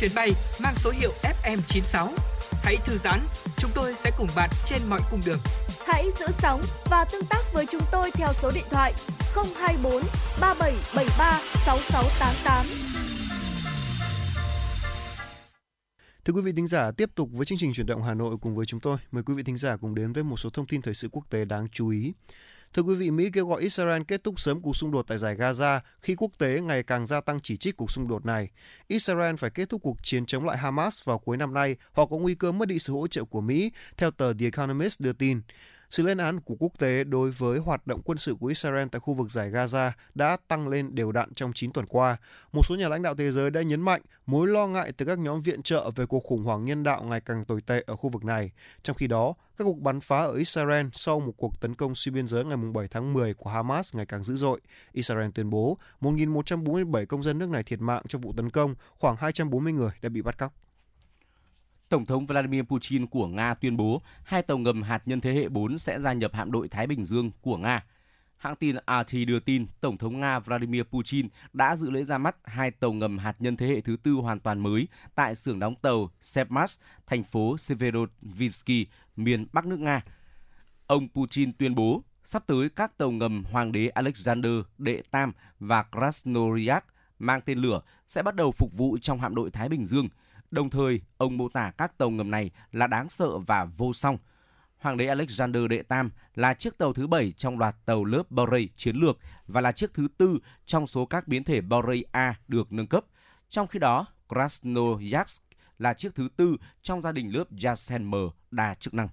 Chuyến bay mang số hiệu FM96. Hãy thư giãn, chúng tôi sẽ cùng bạn trên mọi cung đường. Hãy giữ sóng và tương tác với chúng tôi theo số điện thoại 024 3773 6688. Thưa quý vị thính giả, tiếp tục với chương trình chuyển động Hà Nội cùng với chúng tôi. Mời quý vị thính giả cùng đến với một số thông tin thời sự quốc tế đáng chú ý. Thưa quý vị, Mỹ kêu gọi Israel kết thúc sớm cuộc xung đột tại giải Gaza khi quốc tế ngày càng gia tăng chỉ trích cuộc xung đột này. Israel phải kết thúc cuộc chiến chống lại Hamas vào cuối năm nay hoặc có nguy cơ mất đi sự hỗ trợ của Mỹ, theo tờ The Economist đưa tin. Sự lên án của quốc tế đối với hoạt động quân sự của Israel tại khu vực giải Gaza đã tăng lên đều đặn trong 9 tuần qua. Một số nhà lãnh đạo thế giới đã nhấn mạnh mối lo ngại từ các nhóm viện trợ về cuộc khủng hoảng nhân đạo ngày càng tồi tệ ở khu vực này. Trong khi đó, các cuộc bắn phá ở Israel sau một cuộc tấn công xuyên biên giới ngày 7 tháng 10 của Hamas ngày càng dữ dội. Israel tuyên bố 1.147 công dân nước này thiệt mạng trong vụ tấn công, khoảng 240 người đã bị bắt cóc. Tổng thống Vladimir Putin của Nga tuyên bố hai tàu ngầm hạt nhân thế hệ 4 sẽ gia nhập hạm đội Thái Bình Dương của Nga. Hãng tin RT đưa tin Tổng thống Nga Vladimir Putin đã dự lễ ra mắt hai tàu ngầm hạt nhân thế hệ thứ tư hoàn toàn mới tại xưởng đóng tàu Sevmaz, thành phố Severodvinsky, miền Bắc nước Nga. Ông Putin tuyên bố sắp tới các tàu ngầm Hoàng đế Alexander Đệ Tam và Krasnoyarsk mang tên lửa sẽ bắt đầu phục vụ trong hạm đội Thái Bình Dương. Đồng thời, ông mô tả các tàu ngầm này là đáng sợ và vô song. Hoàng đế Alexander Đệ Tam là chiếc tàu thứ bảy trong loạt tàu lớp Borei chiến lược và là chiếc thứ tư trong số các biến thể Borei A được nâng cấp. Trong khi đó, Krasnoyarsk là chiếc thứ tư trong gia đình lớp Yasen M đa chức năng.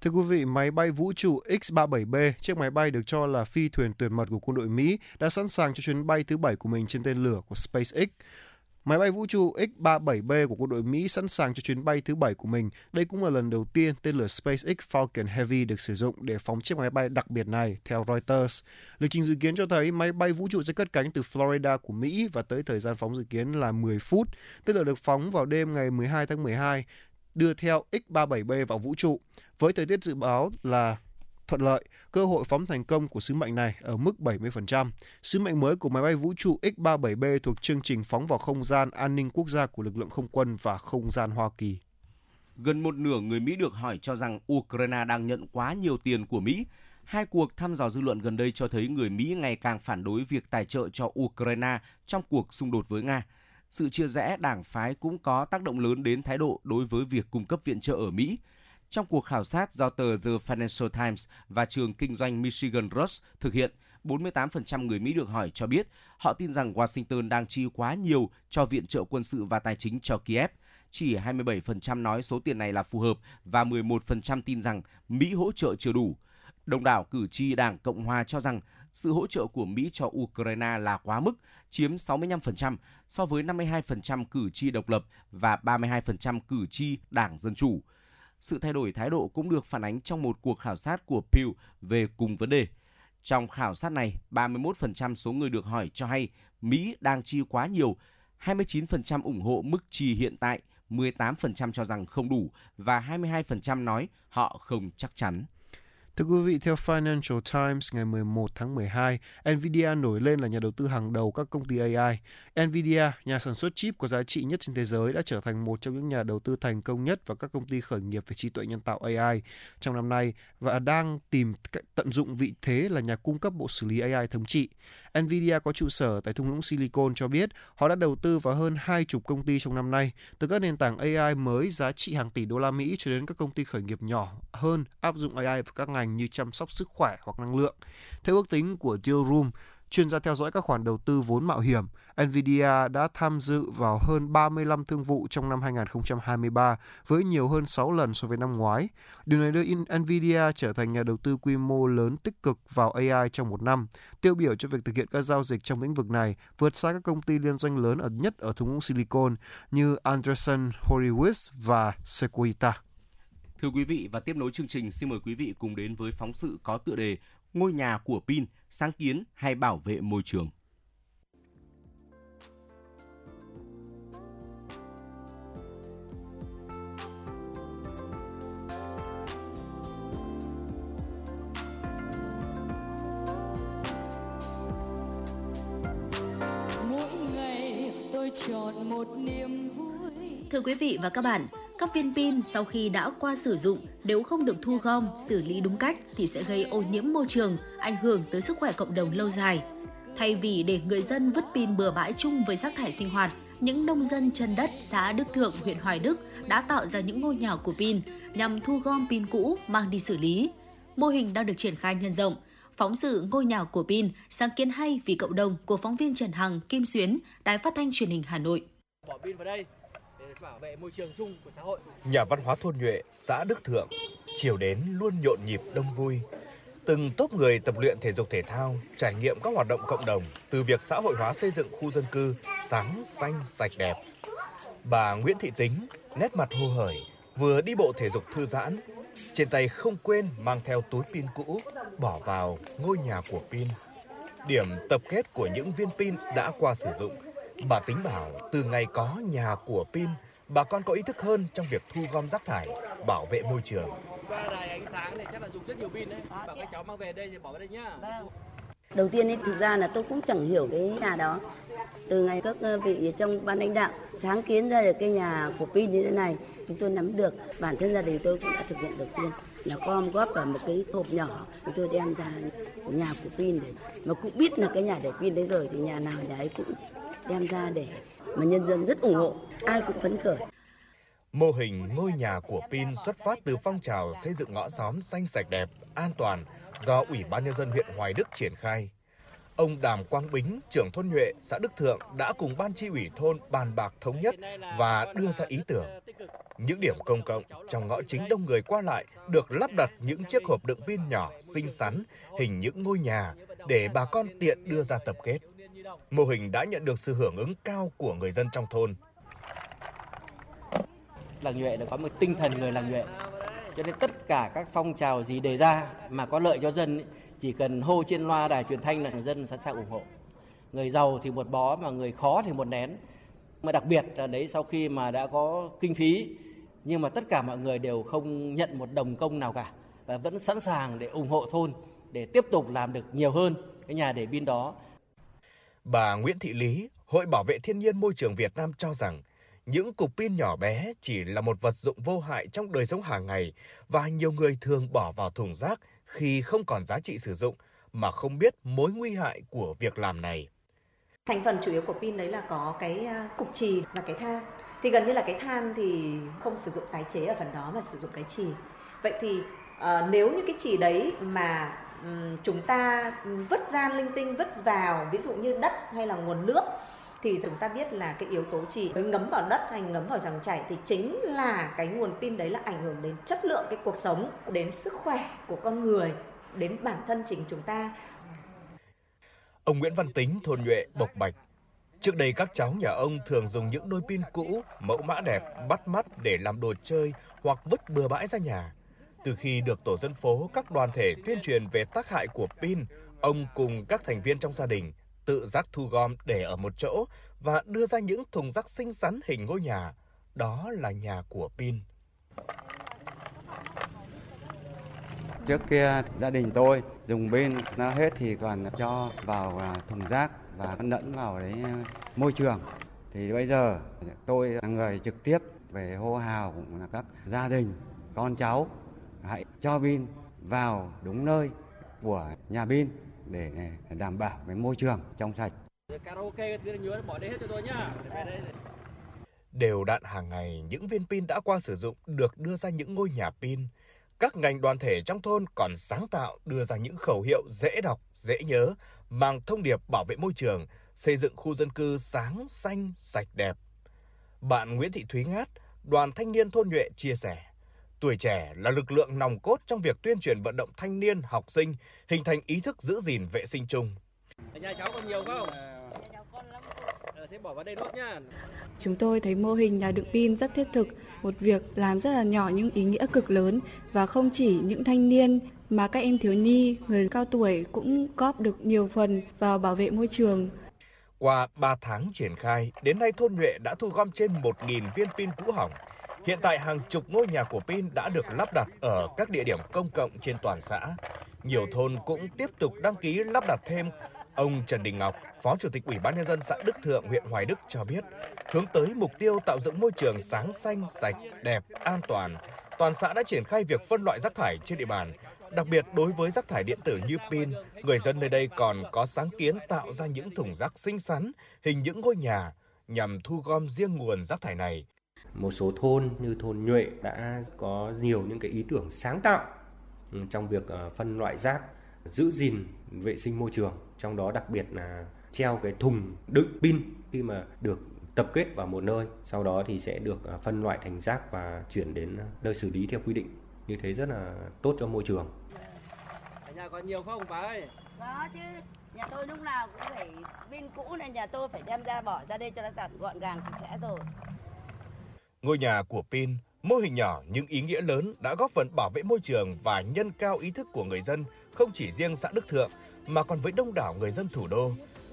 Thưa quý vị, máy bay vũ trụ X-37B, chiếc máy bay được cho là phi thuyền tuyệt mật của quân đội Mỹ, đã sẵn sàng cho chuyến bay thứ bảy của mình trên tên lửa của SpaceX. Máy bay vũ trụ X-37B của quân đội Mỹ sẵn sàng cho chuyến bay thứ bảy của mình. Đây cũng là lần đầu tiên tên lửa SpaceX Falcon Heavy được sử dụng để phóng chiếc máy bay đặc biệt này, theo Reuters. Lịch trình dự kiến cho thấy máy bay vũ trụ sẽ cất cánh từ Florida của Mỹ và tới thời gian phóng dự kiến là 10 phút. Tên lửa được phóng vào đêm ngày 12 tháng 12, đưa theo X-37B vào vũ trụ. Với thời tiết dự báo là thuận lợi, cơ hội phóng thành công của sứ mệnh này ở mức 70%. Sứ mệnh mới của máy bay vũ trụ X-37B thuộc chương trình phóng vào không gian an ninh quốc gia của lực lượng không quân và không gian Hoa Kỳ. Gần một nửa người Mỹ được hỏi cho rằng Ukraine đang nhận quá nhiều tiền của Mỹ. Hai cuộc thăm dò dư luận gần đây cho thấy người Mỹ ngày càng phản đối việc tài trợ cho Ukraine trong cuộc xung đột với Nga. Sự chia rẽ đảng phái cũng có tác động lớn đến thái độ đối với việc cung cấp viện trợ ở Mỹ. Trong cuộc khảo sát do tờ The Financial Times và trường kinh doanh Michigan Ross thực hiện, 48% người Mỹ được hỏi cho biết họ tin rằng Washington đang chi quá nhiều cho viện trợ quân sự và tài chính cho Kiev. Chỉ 27% nói số tiền này là phù hợp và 11% tin rằng Mỹ hỗ trợ chưa đủ. Đồng đảo cử tri Đảng Cộng Hòa cho rằng sự hỗ trợ của Mỹ cho Ukraine là quá mức, chiếm 65% so với 52% cử tri độc lập và 32% cử tri Đảng Dân Chủ. Sự thay đổi thái độ cũng được phản ánh trong một cuộc khảo sát của Pew về cùng vấn đề. Trong khảo sát này, 31% số người được hỏi cho hay Mỹ đang chi quá nhiều, 29% ủng hộ mức chi hiện tại, 18% cho rằng không đủ và 22% nói họ không chắc chắn. Thưa quý vị, theo Financial Times ngày 11 tháng 12, Nvidia nổi lên là nhà đầu tư hàng đầu các công ty AI. Nvidia, nhà sản xuất chip có giá trị nhất trên thế giới, đã trở thành một trong những nhà đầu tư thành công nhất vào các công ty khởi nghiệp về trí tuệ nhân tạo AI trong năm nay và đang tìm cách tận dụng vị thế là nhà cung cấp bộ xử lý AI thống trị. Nvidia có trụ sở tại thung lũng Silicon cho biết họ đã đầu tư vào hơn hai chục công ty trong năm nay, từ các nền tảng AI mới giá trị hàng tỷ đô la Mỹ cho đến các công ty khởi nghiệp nhỏ hơn áp dụng AI vào các ngành ngành như chăm sóc sức khỏe hoặc năng lượng. Theo ước tính của Deal Room, chuyên gia theo dõi các khoản đầu tư vốn mạo hiểm, Nvidia đã tham dự vào hơn 35 thương vụ trong năm 2023 với nhiều hơn 6 lần so với năm ngoái. Điều này đưa Nvidia trở thành nhà đầu tư quy mô lớn tích cực vào AI trong một năm, tiêu biểu cho việc thực hiện các giao dịch trong lĩnh vực này, vượt xa các công ty liên doanh lớn ở nhất ở thung lũng Silicon như Anderson Horowitz và Sequoia. Thưa quý vị và tiếp nối chương trình, xin mời quý vị cùng đến với phóng sự có tựa đề Ngôi nhà của pin, sáng kiến hay bảo vệ môi trường. Thưa quý vị và các bạn, các viên pin sau khi đã qua sử dụng nếu không được thu gom, xử lý đúng cách thì sẽ gây ô nhiễm môi trường, ảnh hưởng tới sức khỏe cộng đồng lâu dài. Thay vì để người dân vứt pin bừa bãi chung với rác thải sinh hoạt, những nông dân chân đất xã Đức Thượng, huyện Hoài Đức đã tạo ra những ngôi nhà của pin nhằm thu gom pin cũ mang đi xử lý. Mô hình đang được triển khai nhân rộng. Phóng sự ngôi nhà của pin, sáng kiến hay vì cộng đồng của phóng viên Trần Hằng, Kim Xuyến, Đài Phát thanh Truyền hình Hà Nội. Bỏ pin vào đây bảo vệ môi trường chung của xã hội. Nhà văn hóa thôn Nhuệ, xã Đức Thượng, chiều đến luôn nhộn nhịp đông vui. Từng tốp người tập luyện thể dục thể thao, trải nghiệm các hoạt động cộng đồng từ việc xã hội hóa xây dựng khu dân cư sáng, xanh, sạch đẹp. Bà Nguyễn Thị Tính, nét mặt hô hởi, vừa đi bộ thể dục thư giãn, trên tay không quên mang theo túi pin cũ bỏ vào ngôi nhà của pin. Điểm tập kết của những viên pin đã qua sử dụng. Bà tính bảo từ ngày có nhà của pin bà con có ý thức hơn trong việc thu gom rác thải, bảo vệ môi trường. Qua đài ánh sáng này chắc là dùng rất nhiều pin đấy. Bảo các cháu mang về đây thì bỏ vào đây nhá. Đầu tiên ấy, thực ra là tôi cũng chẳng hiểu cái nhà đó. Từ ngày các ờ, vị trong ban lãnh đạo sáng kiến ra được cái nhà của pin như thế này, chúng tôi nắm được. Bản thân gia đình tôi cũng đã thực hiện đầu tiên là gom góp vào một cái hộp nhỏ chúng tôi đem ra nhà của pin để mà cũng biết là cái nhà để pin đấy rồi thì nhà nào nhà ấy cũng đem ra để mà nhân dân rất ủng hộ, ai cũng phấn khởi. Mô hình ngôi nhà của pin xuất phát từ phong trào xây dựng ngõ xóm xanh sạch đẹp, an toàn do Ủy ban Nhân dân huyện Hoài Đức triển khai. Ông Đàm Quang Bính, trưởng thôn Nhuệ, xã Đức Thượng đã cùng ban chi ủy thôn bàn bạc thống nhất và đưa ra ý tưởng. Những điểm công cộng trong ngõ chính đông người qua lại được lắp đặt những chiếc hộp đựng pin nhỏ xinh xắn, hình những ngôi nhà để bà con tiện đưa ra tập kết. Mô hình đã nhận được sự hưởng ứng cao của người dân trong thôn. Làng Nhuệ đã có một tinh thần người làng Nhuệ. Cho nên tất cả các phong trào gì đề ra mà có lợi cho dân, chỉ cần hô trên loa đài truyền thanh là người dân sẵn sàng ủng hộ. Người giàu thì một bó mà người khó thì một nén. Mà đặc biệt là đấy, sau khi mà đã có kinh phí, nhưng mà tất cả mọi người đều không nhận một đồng công nào cả và vẫn sẵn sàng để ủng hộ thôn, để tiếp tục làm được nhiều hơn cái nhà để pin đó Bà Nguyễn Thị Lý, Hội Bảo vệ Thiên nhiên Môi trường Việt Nam cho rằng những cục pin nhỏ bé chỉ là một vật dụng vô hại trong đời sống hàng ngày và nhiều người thường bỏ vào thùng rác khi không còn giá trị sử dụng mà không biết mối nguy hại của việc làm này. Thành phần chủ yếu của pin đấy là có cái à, cục trì và cái than. Thì gần như là cái than thì không sử dụng tái chế ở phần đó mà sử dụng cái trì. Vậy thì uh, nếu như cái trì đấy mà chúng ta vứt ra linh tinh vứt vào ví dụ như đất hay là nguồn nước thì chúng ta biết là cái yếu tố chỉ với ngấm vào đất hay ngấm vào dòng chảy thì chính là cái nguồn pin đấy là ảnh hưởng đến chất lượng cái cuộc sống đến sức khỏe của con người đến bản thân chính chúng ta ông Nguyễn Văn Tính thôn nhuệ Bộc Bạch Trước đây các cháu nhà ông thường dùng những đôi pin cũ, mẫu mã đẹp, bắt mắt để làm đồ chơi hoặc vứt bừa bãi ra nhà. Từ khi được tổ dân phố, các đoàn thể tuyên truyền về tác hại của pin, ông cùng các thành viên trong gia đình tự rác thu gom để ở một chỗ và đưa ra những thùng rác xinh xắn hình ngôi nhà. Đó là nhà của pin. Trước kia gia đình tôi dùng pin nó hết thì còn cho vào à, thùng rác và lẫn vào đấy à, môi trường. Thì bây giờ tôi là người trực tiếp về hô hào cũng là các gia đình, con cháu hãy cho pin vào đúng nơi của nhà pin để đảm bảo cái môi trường trong sạch. Karaoke thứ nhớ bỏ đây hết cho tôi nhá. Đều đặn hàng ngày, những viên pin đã qua sử dụng được đưa ra những ngôi nhà pin. các ngành đoàn thể trong thôn còn sáng tạo đưa ra những khẩu hiệu dễ đọc, dễ nhớ, mang thông điệp bảo vệ môi trường, xây dựng khu dân cư sáng, xanh, sạch đẹp. Bạn Nguyễn Thị Thúy Ngát, đoàn thanh niên thôn Nhuệ chia sẻ, tuổi trẻ là lực lượng nòng cốt trong việc tuyên truyền vận động thanh niên, học sinh hình thành ý thức giữ gìn vệ sinh chung. Ở nhà cháu còn nhiều không? Ờ, thế bỏ vào đây đốt nhá. Chúng tôi thấy mô hình nhà đựng pin rất thiết thực, một việc làm rất là nhỏ nhưng ý nghĩa cực lớn và không chỉ những thanh niên mà các em thiếu nhi, người cao tuổi cũng góp được nhiều phần vào bảo vệ môi trường. Qua 3 tháng triển khai, đến nay thôn Nhuệ đã thu gom trên 1.000 viên pin cũ hỏng. Hiện tại hàng chục ngôi nhà của pin đã được lắp đặt ở các địa điểm công cộng trên toàn xã. Nhiều thôn cũng tiếp tục đăng ký lắp đặt thêm. Ông Trần Đình Ngọc, Phó Chủ tịch Ủy ban nhân dân xã Đức Thượng, huyện Hoài Đức cho biết, hướng tới mục tiêu tạo dựng môi trường sáng xanh, sạch, đẹp, an toàn, toàn xã đã triển khai việc phân loại rác thải trên địa bàn. Đặc biệt đối với rác thải điện tử như pin, người dân nơi đây còn có sáng kiến tạo ra những thùng rác xinh xắn, hình những ngôi nhà nhằm thu gom riêng nguồn rác thải này. Một số thôn như thôn Nhuệ đã có nhiều những cái ý tưởng sáng tạo ừ, trong việc ờ, phân loại rác, giữ gìn vệ sinh môi trường, trong đó đặc biệt là treo cái thùng đựng pin khi mà được tập kết vào một nơi, sau đó thì sẽ được ờ, phân loại thành rác và chuyển đến nơi xử lý theo quy định. Như thế rất là tốt cho môi trường. Ở nhà còn nhiều không bà ơi? Có chứ, nhà tôi lúc nào cũng phải pin cũ nên nhà tôi phải đem ra bỏ ra đây cho nó sạch gọn gàng sạch sẽ rồi. Ngôi nhà của pin, mô hình nhỏ nhưng ý nghĩa lớn đã góp phần bảo vệ môi trường và nhân cao ý thức của người dân không chỉ riêng xã Đức Thượng mà còn với đông đảo người dân thủ đô.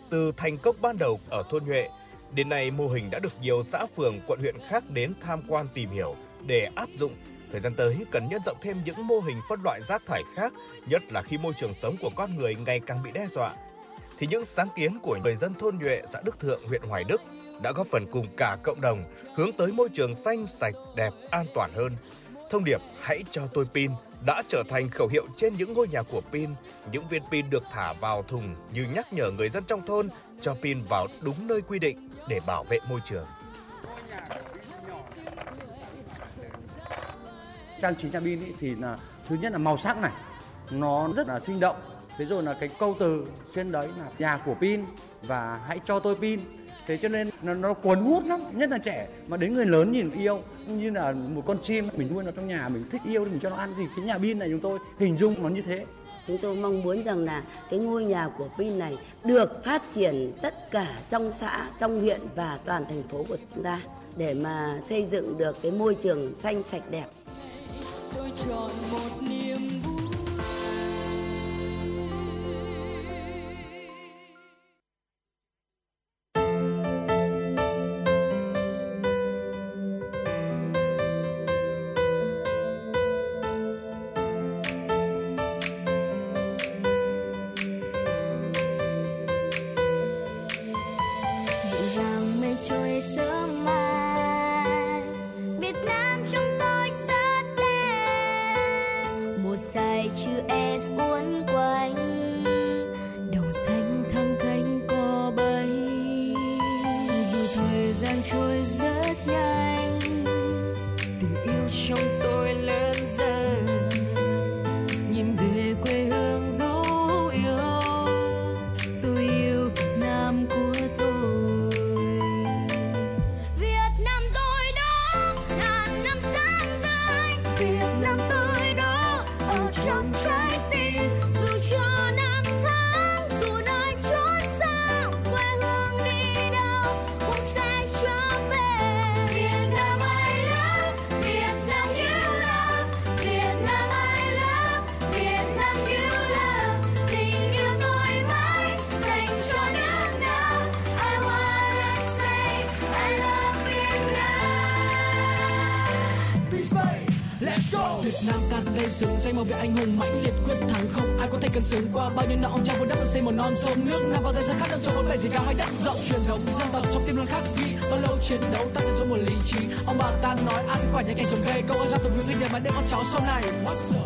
Từ thành công ban đầu ở thôn Nhuệ, đến nay mô hình đã được nhiều xã phường, quận huyện khác đến tham quan tìm hiểu để áp dụng. Thời gian tới cần nhân rộng thêm những mô hình phân loại rác thải khác, nhất là khi môi trường sống của con người ngày càng bị đe dọa. Thì những sáng kiến của người dân thôn Nhuệ, xã Đức Thượng, huyện Hoài Đức đã góp phần cùng cả cộng đồng hướng tới môi trường xanh, sạch, đẹp, an toàn hơn. Thông điệp hãy cho tôi pin đã trở thành khẩu hiệu trên những ngôi nhà của pin. Những viên pin được thả vào thùng như nhắc nhở người dân trong thôn cho pin vào đúng nơi quy định để bảo vệ môi trường. trang trí nhà pin thì là thứ nhất là màu sắc này nó rất là sinh động thế rồi là cái câu từ trên đấy là nhà của pin và hãy cho tôi pin thế cho nên nó, nó cuốn hút lắm nhất là trẻ. Mà đến người lớn nhìn yêu như là một con chim mình nuôi nó trong nhà mình thích yêu thì mình cho nó ăn. Thì cái nhà pin này chúng tôi hình dung nó như thế. Chúng tôi mong muốn rằng là cái ngôi nhà của pin này được phát triển tất cả trong xã, trong huyện và toàn thành phố của chúng ta để mà xây dựng được cái môi trường xanh sạch đẹp. tôi chọn một niềm vui sừng danh màu về anh hùng mãnh liệt quyết thắng không? Ai có thể cân xứng qua bao nhiêu năm ông cha vun đắp xây một non sông nước? Nam vào thời gian khát trong bốn bể gì cao hay đất rộng? Truyền thống dân tộc trong tim luôn khắc ghi. Bao lâu chiến đấu ta sẽ dùng một lý trí? Ông bà ta nói, ăn quả nhà cảnh trồng cây, câu ơn gia tộc những người mà để con cháu sau này. What's up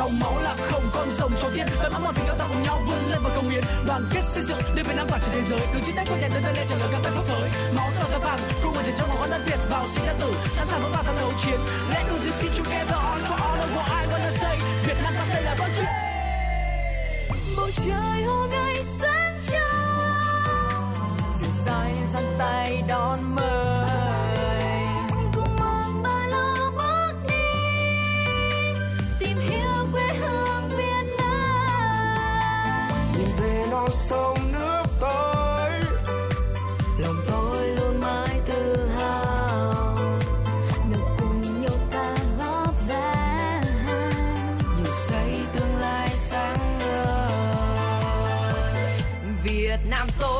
dòng máu là không con rồng cho tiên tấm ấm một tình yêu ta cùng nhau vươn lên và công hiến đoàn kết xây dựng đưa việt nam tỏa trên thế giới. Đường trên tay của nhà đơn lên lên trả lời các tay pháp phới máu tỏa ra vàng, cùng một trong một đất việt vào sinh ra tử. Sẵn sàng vững vàng tham đấu chiến. Let do this shit together on for all of what I wanna say. Việt nam ta đây là con chữ bầu trời hôm nay xa Nam tôi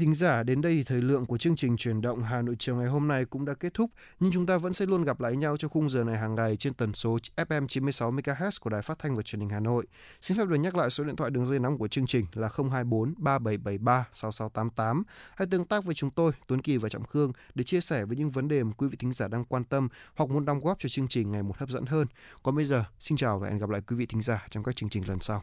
thính giả, đến đây thì thời lượng của chương trình chuyển động Hà Nội chiều ngày hôm nay cũng đã kết thúc, nhưng chúng ta vẫn sẽ luôn gặp lại nhau trong khung giờ này hàng ngày trên tần số FM 96 MHz của Đài Phát thanh và Truyền hình Hà Nội. Xin phép được nhắc lại số điện thoại đường dây nóng của chương trình là 024 3773 6688. Hãy tương tác với chúng tôi, Tuấn Kỳ và Trọng Khương để chia sẻ với những vấn đề mà quý vị thính giả đang quan tâm hoặc muốn đóng góp cho chương trình ngày một hấp dẫn hơn. Còn bây giờ, xin chào và hẹn gặp lại quý vị thính giả trong các chương trình lần sau.